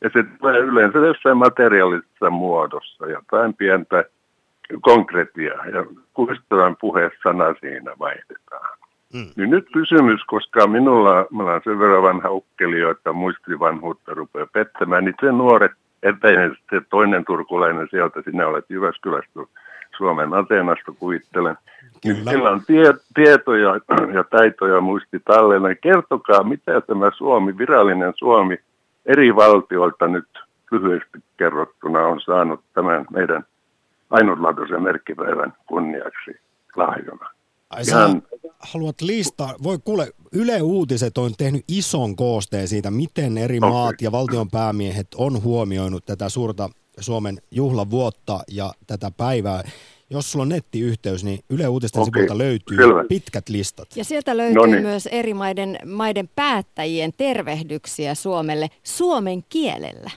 Ja se tulee yleensä jossain materiaalisessa muodossa, jotain pientä konkretiaa ja kuistavan puheessana siinä vaihdetaan. Mm. Niin nyt kysymys, koska minulla, minulla on sen verran vanha ukkeli, että muistivanhuutta rupeaa pettämään, niin se nuoret, etenkin se toinen turkulainen sieltä, sinä olet Jyväskylästä, Suomen Ateenasta kuvittelen, niin Kyllä. Sillä on tie, tietoja ja taitoja muisti tallella. Kertokaa, mitä tämä Suomi, virallinen Suomi, eri valtioilta nyt lyhyesti kerrottuna on saanut tämän meidän ainutlaatuisen merkkipäivän kunniaksi lahjona. Ai Ihan... haluat listaa, voi kuule, Yle Uutiset on tehnyt ison koosteen siitä, miten eri okay. maat ja valtion päämiehet on huomioinut tätä suurta Suomen juhlavuotta ja tätä päivää jos sulla on nettiyhteys, niin Yle Uutisten okay. sivulta löytyy Selvä. pitkät listat. Ja sieltä löytyy Noniin. myös eri maiden, maiden päättäjien tervehdyksiä Suomelle suomen kielellä.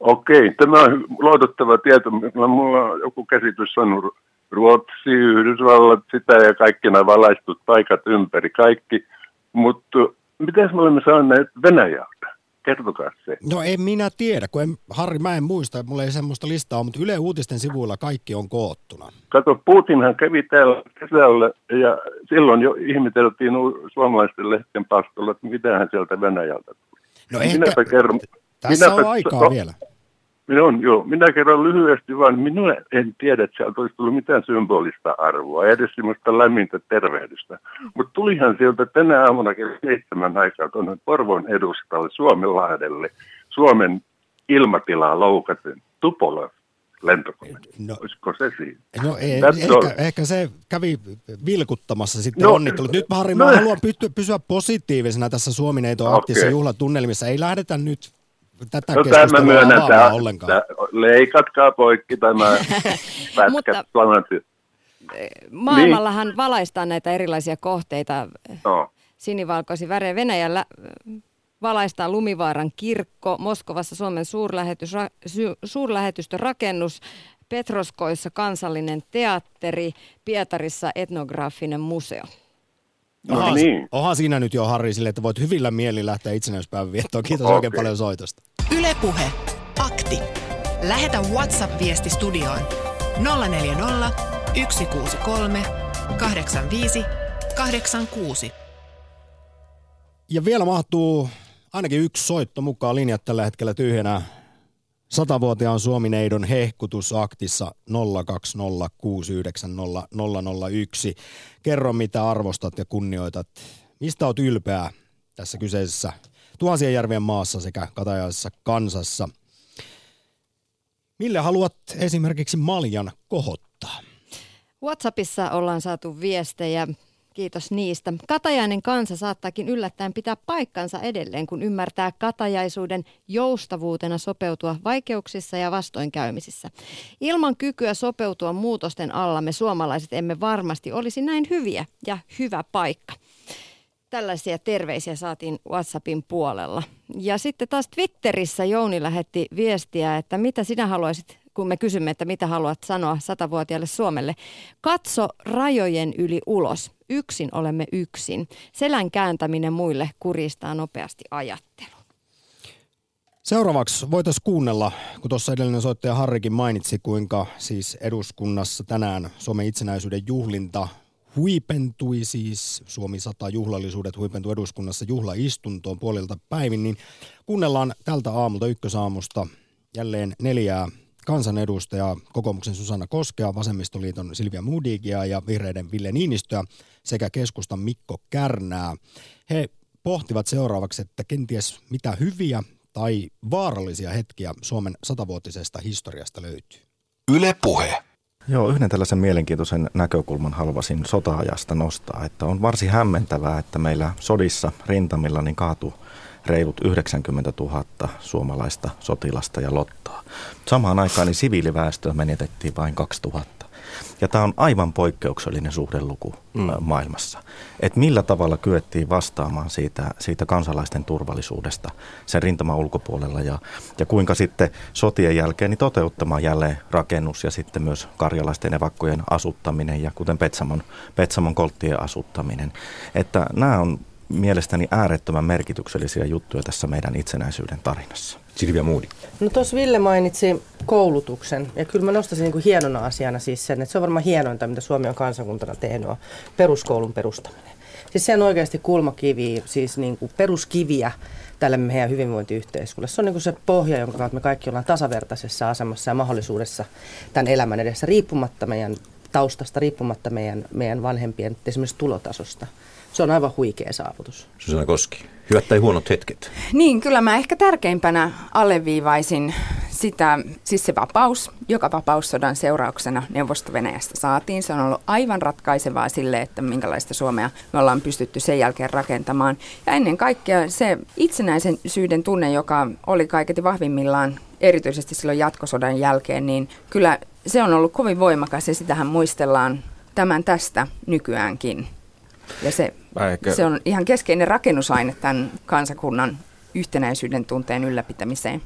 Okei, tämä on lohduttava tieto. Mulla on joku käsitys on Ruotsi, Yhdysvallat, sitä ja kaikki nämä valaistut paikat ympäri, kaikki. Mutta miten me olemme saaneet Venäjältä? Kertokaa se. No en minä tiedä, kun en, Harri, mä en muista, mulla ei semmoista listaa mutta Yle Uutisten sivuilla kaikki on koottuna. Kato, Putinhan kävi täällä kesällä ja silloin jo ihmeteltiin suomalaisten lehten pastolla, että mitä hän sieltä Venäjältä tuli. No ehkä, kerron, tässä minäpä, on aikaa to, vielä. On, joo. Minä kerron lyhyesti vaan, minä en tiedä, että sieltä olisi tullut mitään symbolista arvoa, edes semmoista lämmintä tervehdystä. Mutta tulihan sieltä tänä aamuna kello seitsemän aikaa tuonne Porvon edustalle Suomenlahdelle Suomen ilmatilaa loukaten Tupola lentokone. No, Olisiko se siinä? No ei, ehkä, ehkä, se kävi vilkuttamassa sitten no, onnittelut. Nyt Harri, no, mä haluan pysyä positiivisena tässä Suomineito okay. juhlatunnelmissa. Ei lähdetä nyt tätä no, keskustelua myönnän, tämä, ollenkaan. Leikatkaa poikki tämä pätkä. maailmallahan niin. valaistaan näitä erilaisia kohteita no. sinivalkoisin värejä. Venäjällä valaistaan Lumivaaran kirkko, Moskovassa Suomen suurlähetys, suurlähetystörakennus, Petroskoissa kansallinen teatteri, Pietarissa etnograafinen museo. No onhan, niin. onhan siinä nyt jo Harri sille, että voit hyvillä mieli lähteä itsenäispäivän viettoon. Kiitos okay. oikein paljon soitosta. Ylepuhe Akti. Lähetä WhatsApp-viesti studioon 040 163 85 86. Ja vielä mahtuu ainakin yksi soitto mukaan linjat tällä hetkellä tyhjänä. Satavuotiaan Suomineidon hehkutusaktissa 02069001. Kerro mitä arvostat ja kunnioitat. Mistä olet ylpeä tässä kyseisessä tuhansien järvien maassa sekä katajaisessa kansassa. Mille haluat esimerkiksi maljan kohottaa? WhatsAppissa ollaan saatu viestejä Kiitos niistä. Katajainen kansa saattaakin yllättäen pitää paikkansa edelleen, kun ymmärtää katajaisuuden joustavuutena sopeutua vaikeuksissa ja vastoinkäymisissä. Ilman kykyä sopeutua muutosten alla me suomalaiset emme varmasti olisi näin hyviä ja hyvä paikka. Tällaisia terveisiä saatiin WhatsAppin puolella. Ja sitten taas Twitterissä Jouni lähetti viestiä, että mitä sinä haluaisit kun me kysymme, että mitä haluat sanoa satavuotiaalle Suomelle. Katso rajojen yli ulos. Yksin olemme yksin. Selän kääntäminen muille kuristaa nopeasti ajattelu. Seuraavaksi voitaisiin kuunnella, kun tuossa edellinen soittaja Harrikin mainitsi, kuinka siis eduskunnassa tänään Suomen itsenäisyyden juhlinta huipentui siis, Suomi 100 juhlallisuudet huipentui eduskunnassa juhlaistuntoon puolilta päivin, niin kuunnellaan tältä aamulta ykkösaamusta jälleen neljää kansanedustajaa, kokoomuksen Susanna Koskea, Vasemmistoliiton Silvia Moodigia ja vihreiden Ville Niinistöä sekä keskustan Mikko Kärnää. He pohtivat seuraavaksi, että kenties mitä hyviä tai vaarallisia hetkiä Suomen satavuotisesta historiasta löytyy. Yle Puhe. Joo, yhden tällaisen mielenkiintoisen näkökulman haluaisin sota-ajasta nostaa, että on varsin hämmentävää, että meillä sodissa rintamilla niin kaatu reilut 90 000 suomalaista sotilasta ja lottaa. Samaan aikaan niin siviiliväestöä menetettiin vain 2000. Ja tämä on aivan poikkeuksellinen suhdeluku mm. maailmassa. Että millä tavalla kyettiin vastaamaan siitä, siitä kansalaisten turvallisuudesta sen rintaman ulkopuolella ja, ja kuinka sitten sotien jälkeen niin toteuttamaan jälleen rakennus ja sitten myös karjalaisten evakkojen asuttaminen ja kuten Petsamon, Petsamon kolttien asuttaminen. Että nämä on mielestäni äärettömän merkityksellisiä juttuja tässä meidän itsenäisyyden tarinassa. Silvia Moodi. No tuossa Ville mainitsi koulutuksen ja kyllä mä nostaisin niin kuin hienona asiana siis sen, että se on varmaan hienointa, mitä Suomi on kansakuntana tehnyt, on peruskoulun perustaminen. Siis se on oikeasti kulmakivi, siis niin kuin peruskiviä tälle meidän hyvinvointiyhteiskunnalle. Se on niin kuin se pohja, jonka kautta me kaikki ollaan tasavertaisessa asemassa ja mahdollisuudessa tämän elämän edessä, riippumatta meidän taustasta, riippumatta meidän, meidän vanhempien esimerkiksi tulotasosta. Se on aivan huikea saavutus. Susanna Koski, hyvät tai huonot hetket? Niin, kyllä mä ehkä tärkeimpänä alleviivaisin sitä, siis se vapaus, joka vapaussodan seurauksena neuvosto saatiin. Se on ollut aivan ratkaisevaa sille, että minkälaista Suomea me ollaan pystytty sen jälkeen rakentamaan. Ja ennen kaikkea se itsenäisen syyden tunne, joka oli kaiketi vahvimmillaan erityisesti silloin jatkosodan jälkeen, niin kyllä se on ollut kovin voimakas ja sitähän muistellaan tämän tästä nykyäänkin. Ja se, ehkä... se on ihan keskeinen rakennusaine tämän kansakunnan yhtenäisyyden tunteen ylläpitämiseen.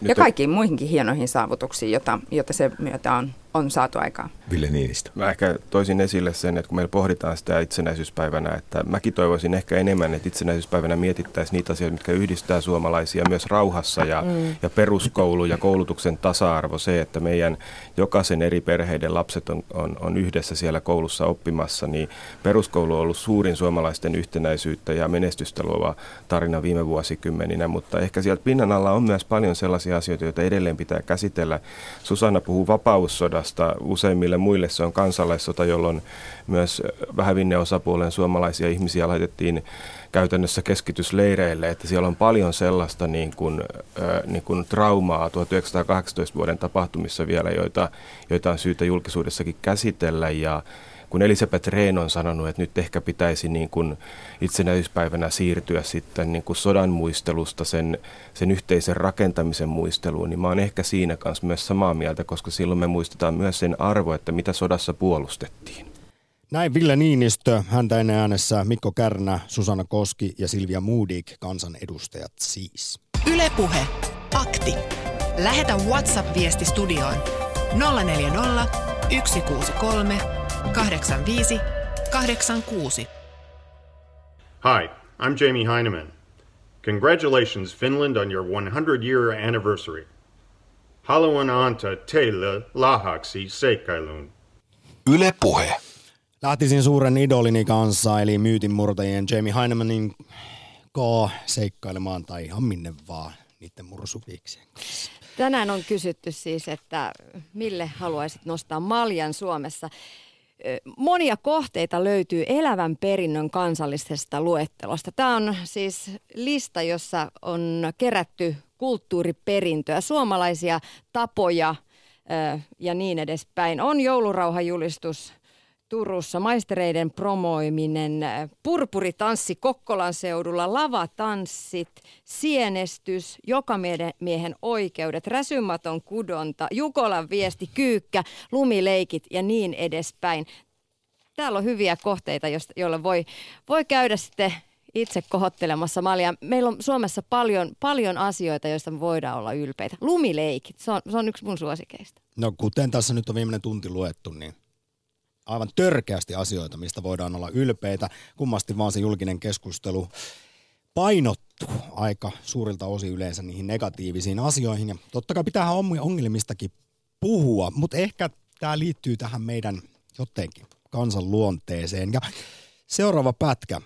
Nyt ja kaikkiin on... muihinkin hienoihin saavutuksiin, joita, joita se myötä on on saatu aikaan. Ville Niinistö. Mä ehkä toisin esille sen, että kun meillä pohditaan sitä itsenäisyyspäivänä, että mäkin toivoisin ehkä enemmän, että itsenäisyyspäivänä mietittäisiin niitä asioita, mitkä yhdistää suomalaisia myös rauhassa ja, mm. ja peruskoulu ja koulutuksen tasa-arvo, se, että meidän jokaisen eri perheiden lapset on, on, on yhdessä siellä koulussa oppimassa, niin peruskoulu on ollut suurin suomalaisten yhtenäisyyttä ja menestystä luova tarina viime vuosikymmeninä, mutta ehkä sieltä pinnan alla on myös paljon sellaisia asioita, joita edelleen pitää käsitellä. Susanna puhuu vapaussodasta, sodasta. Useimmille muille se on kansalaissota, jolloin myös vähävinne osapuolen suomalaisia ihmisiä laitettiin käytännössä keskitysleireille, että siellä on paljon sellaista niin kuin, niin kuin traumaa 1918 vuoden tapahtumissa vielä, joita, joita on syytä julkisuudessakin käsitellä ja kun Elisabeth Rehn on sanonut, että nyt ehkä pitäisi niin kuin itsenäisyyspäivänä siirtyä sitten niin kuin sodan muistelusta sen, sen yhteisen rakentamisen muisteluun, niin mä oon ehkä siinä kanssa myös samaa mieltä, koska silloin me muistetaan myös sen arvo, että mitä sodassa puolustettiin. Näin Ville Niinistö, häntä ennen äänessä Mikko Kärnä, Susanna Koski ja Silvia Moodik, kansanedustajat siis. Ylepuhe Akti. Lähetä WhatsApp-viesti studioon 040 163 85 86. Hi, I'm Jamie Heineman. Congratulations, Finland, on your 100 year anniversary. Haluan antaa teille lahaksi seikkailuun. Yle Puhe. Lähtisin suuren idolini kanssa, eli myytinmurtajien Jamie Heinemannin kaa seikkailemaan tai ihan minne vaan niiden mursupiiksien kanssa. Tänään on kysytty siis, että mille haluaisit nostaa maljan Suomessa. Monia kohteita löytyy elävän perinnön kansallisesta luettelosta. Tämä on siis lista, jossa on kerätty kulttuuriperintöä, suomalaisia tapoja ja niin edespäin. On joulurauhajulistus, Turussa, maistereiden promoiminen, purpuritanssi Kokkolan seudulla, lavatanssit, sienestys, jokamiehen oikeudet, räsymaton kudonta, Jukolan viesti, kyykkä, lumileikit ja niin edespäin. Täällä on hyviä kohteita, joilla voi, voi käydä sitten itse kohottelemassa malja. Meillä on Suomessa paljon, paljon asioita, joista me voidaan olla ylpeitä. Lumileikit, se on, se on yksi mun suosikeista. No kuten tässä nyt on viimeinen tunti luettu, niin aivan törkeästi asioita, mistä voidaan olla ylpeitä. Kummasti vaan se julkinen keskustelu painottu aika suurilta osin yleensä niihin negatiivisiin asioihin. Ja totta kai pitää ongelmistakin puhua, mutta ehkä tämä liittyy tähän meidän jotenkin kansan luonteeseen. Ja seuraava pätkä.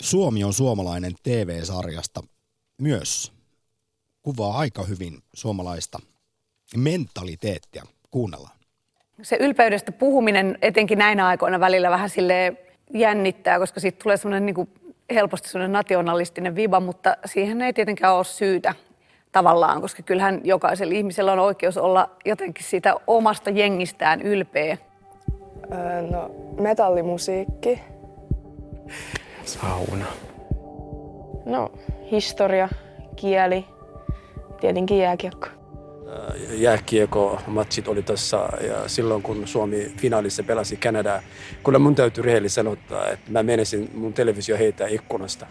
Suomi on suomalainen TV-sarjasta myös kuvaa aika hyvin suomalaista mentaliteettia. Kuunnellaan. Se ylpeydestä puhuminen etenkin näinä aikoina välillä vähän sille jännittää, koska siitä tulee semmoinen niin helposti semmoinen nationalistinen viba, mutta siihen ei tietenkään ole syytä tavallaan, koska kyllähän jokaisella ihmisellä on oikeus olla jotenkin siitä omasta jengistään ylpeä. Öö, no, metallimusiikki. Sauna. No, historia, kieli, tietenkin jääkiekko. Jääkiekko-matsit oli tässä ja silloin kun Suomi finaalissa pelasi Kanadaa, kyllä mun täytyy rehellisesti sanoa, että mä menisin mun televisio heittää ikkunasta.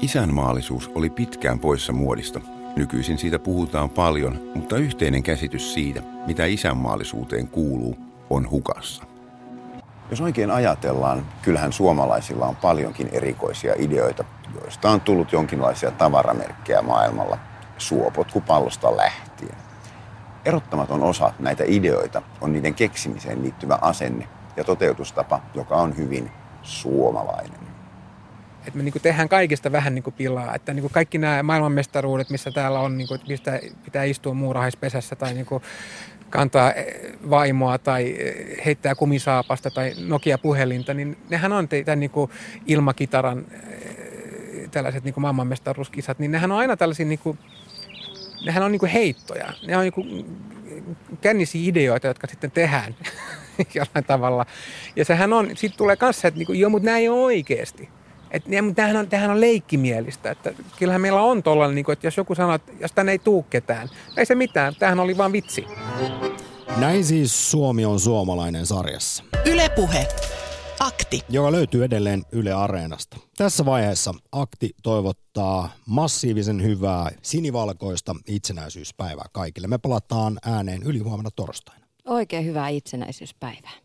Isänmaallisuus oli pitkään poissa muodista. Nykyisin siitä puhutaan paljon, mutta yhteinen käsitys siitä, mitä isänmaallisuuteen kuuluu, on hukassa. Jos oikein ajatellaan, kyllähän suomalaisilla on paljonkin erikoisia ideoita, joista on tullut jonkinlaisia tavaramerkkejä maailmalla suopotkupallosta lähtien. Erottamaton osa näitä ideoita on niiden keksimiseen liittyvä asenne ja toteutustapa, joka on hyvin suomalainen. Että me niin tehdään kaikista vähän niin pilaa. Että niin kaikki nämä maailmanmestaruudet, missä täällä on, niin kuin, mistä pitää istua muurahaispesässä tai niin kantaa eh, vaimoa tai eh, heittää kumisaapasta tai Nokia-puhelinta, niin nehän on tämän niin ilmakitaran eh, tällaiset niin maailmanmestaruuskisat, niin nehän on aina tällaisia niin nehän on niin heittoja. Ne on niin kännisiä ideoita, jotka sitten tehdään jollain tavalla. Ja sehän on, sitten tulee kanssa, että niin kuin, joo, mutta näin ei ole oikeasti. Että tämähän on, tämähän on leikkimielistä. Että kyllähän meillä on tuollainen, niin että jos joku sanoo, että jos tänne ei tuu ketään, ei se mitään, tämähän oli vain vitsi. Näin siis Suomi on suomalainen sarjassa. Ylepuhe. Akti. Joka löytyy edelleen Yle Areenasta. Tässä vaiheessa Akti toivottaa massiivisen hyvää sinivalkoista itsenäisyyspäivää kaikille. Me palataan ääneen yli huomenna torstaina. Oikein hyvää itsenäisyyspäivää.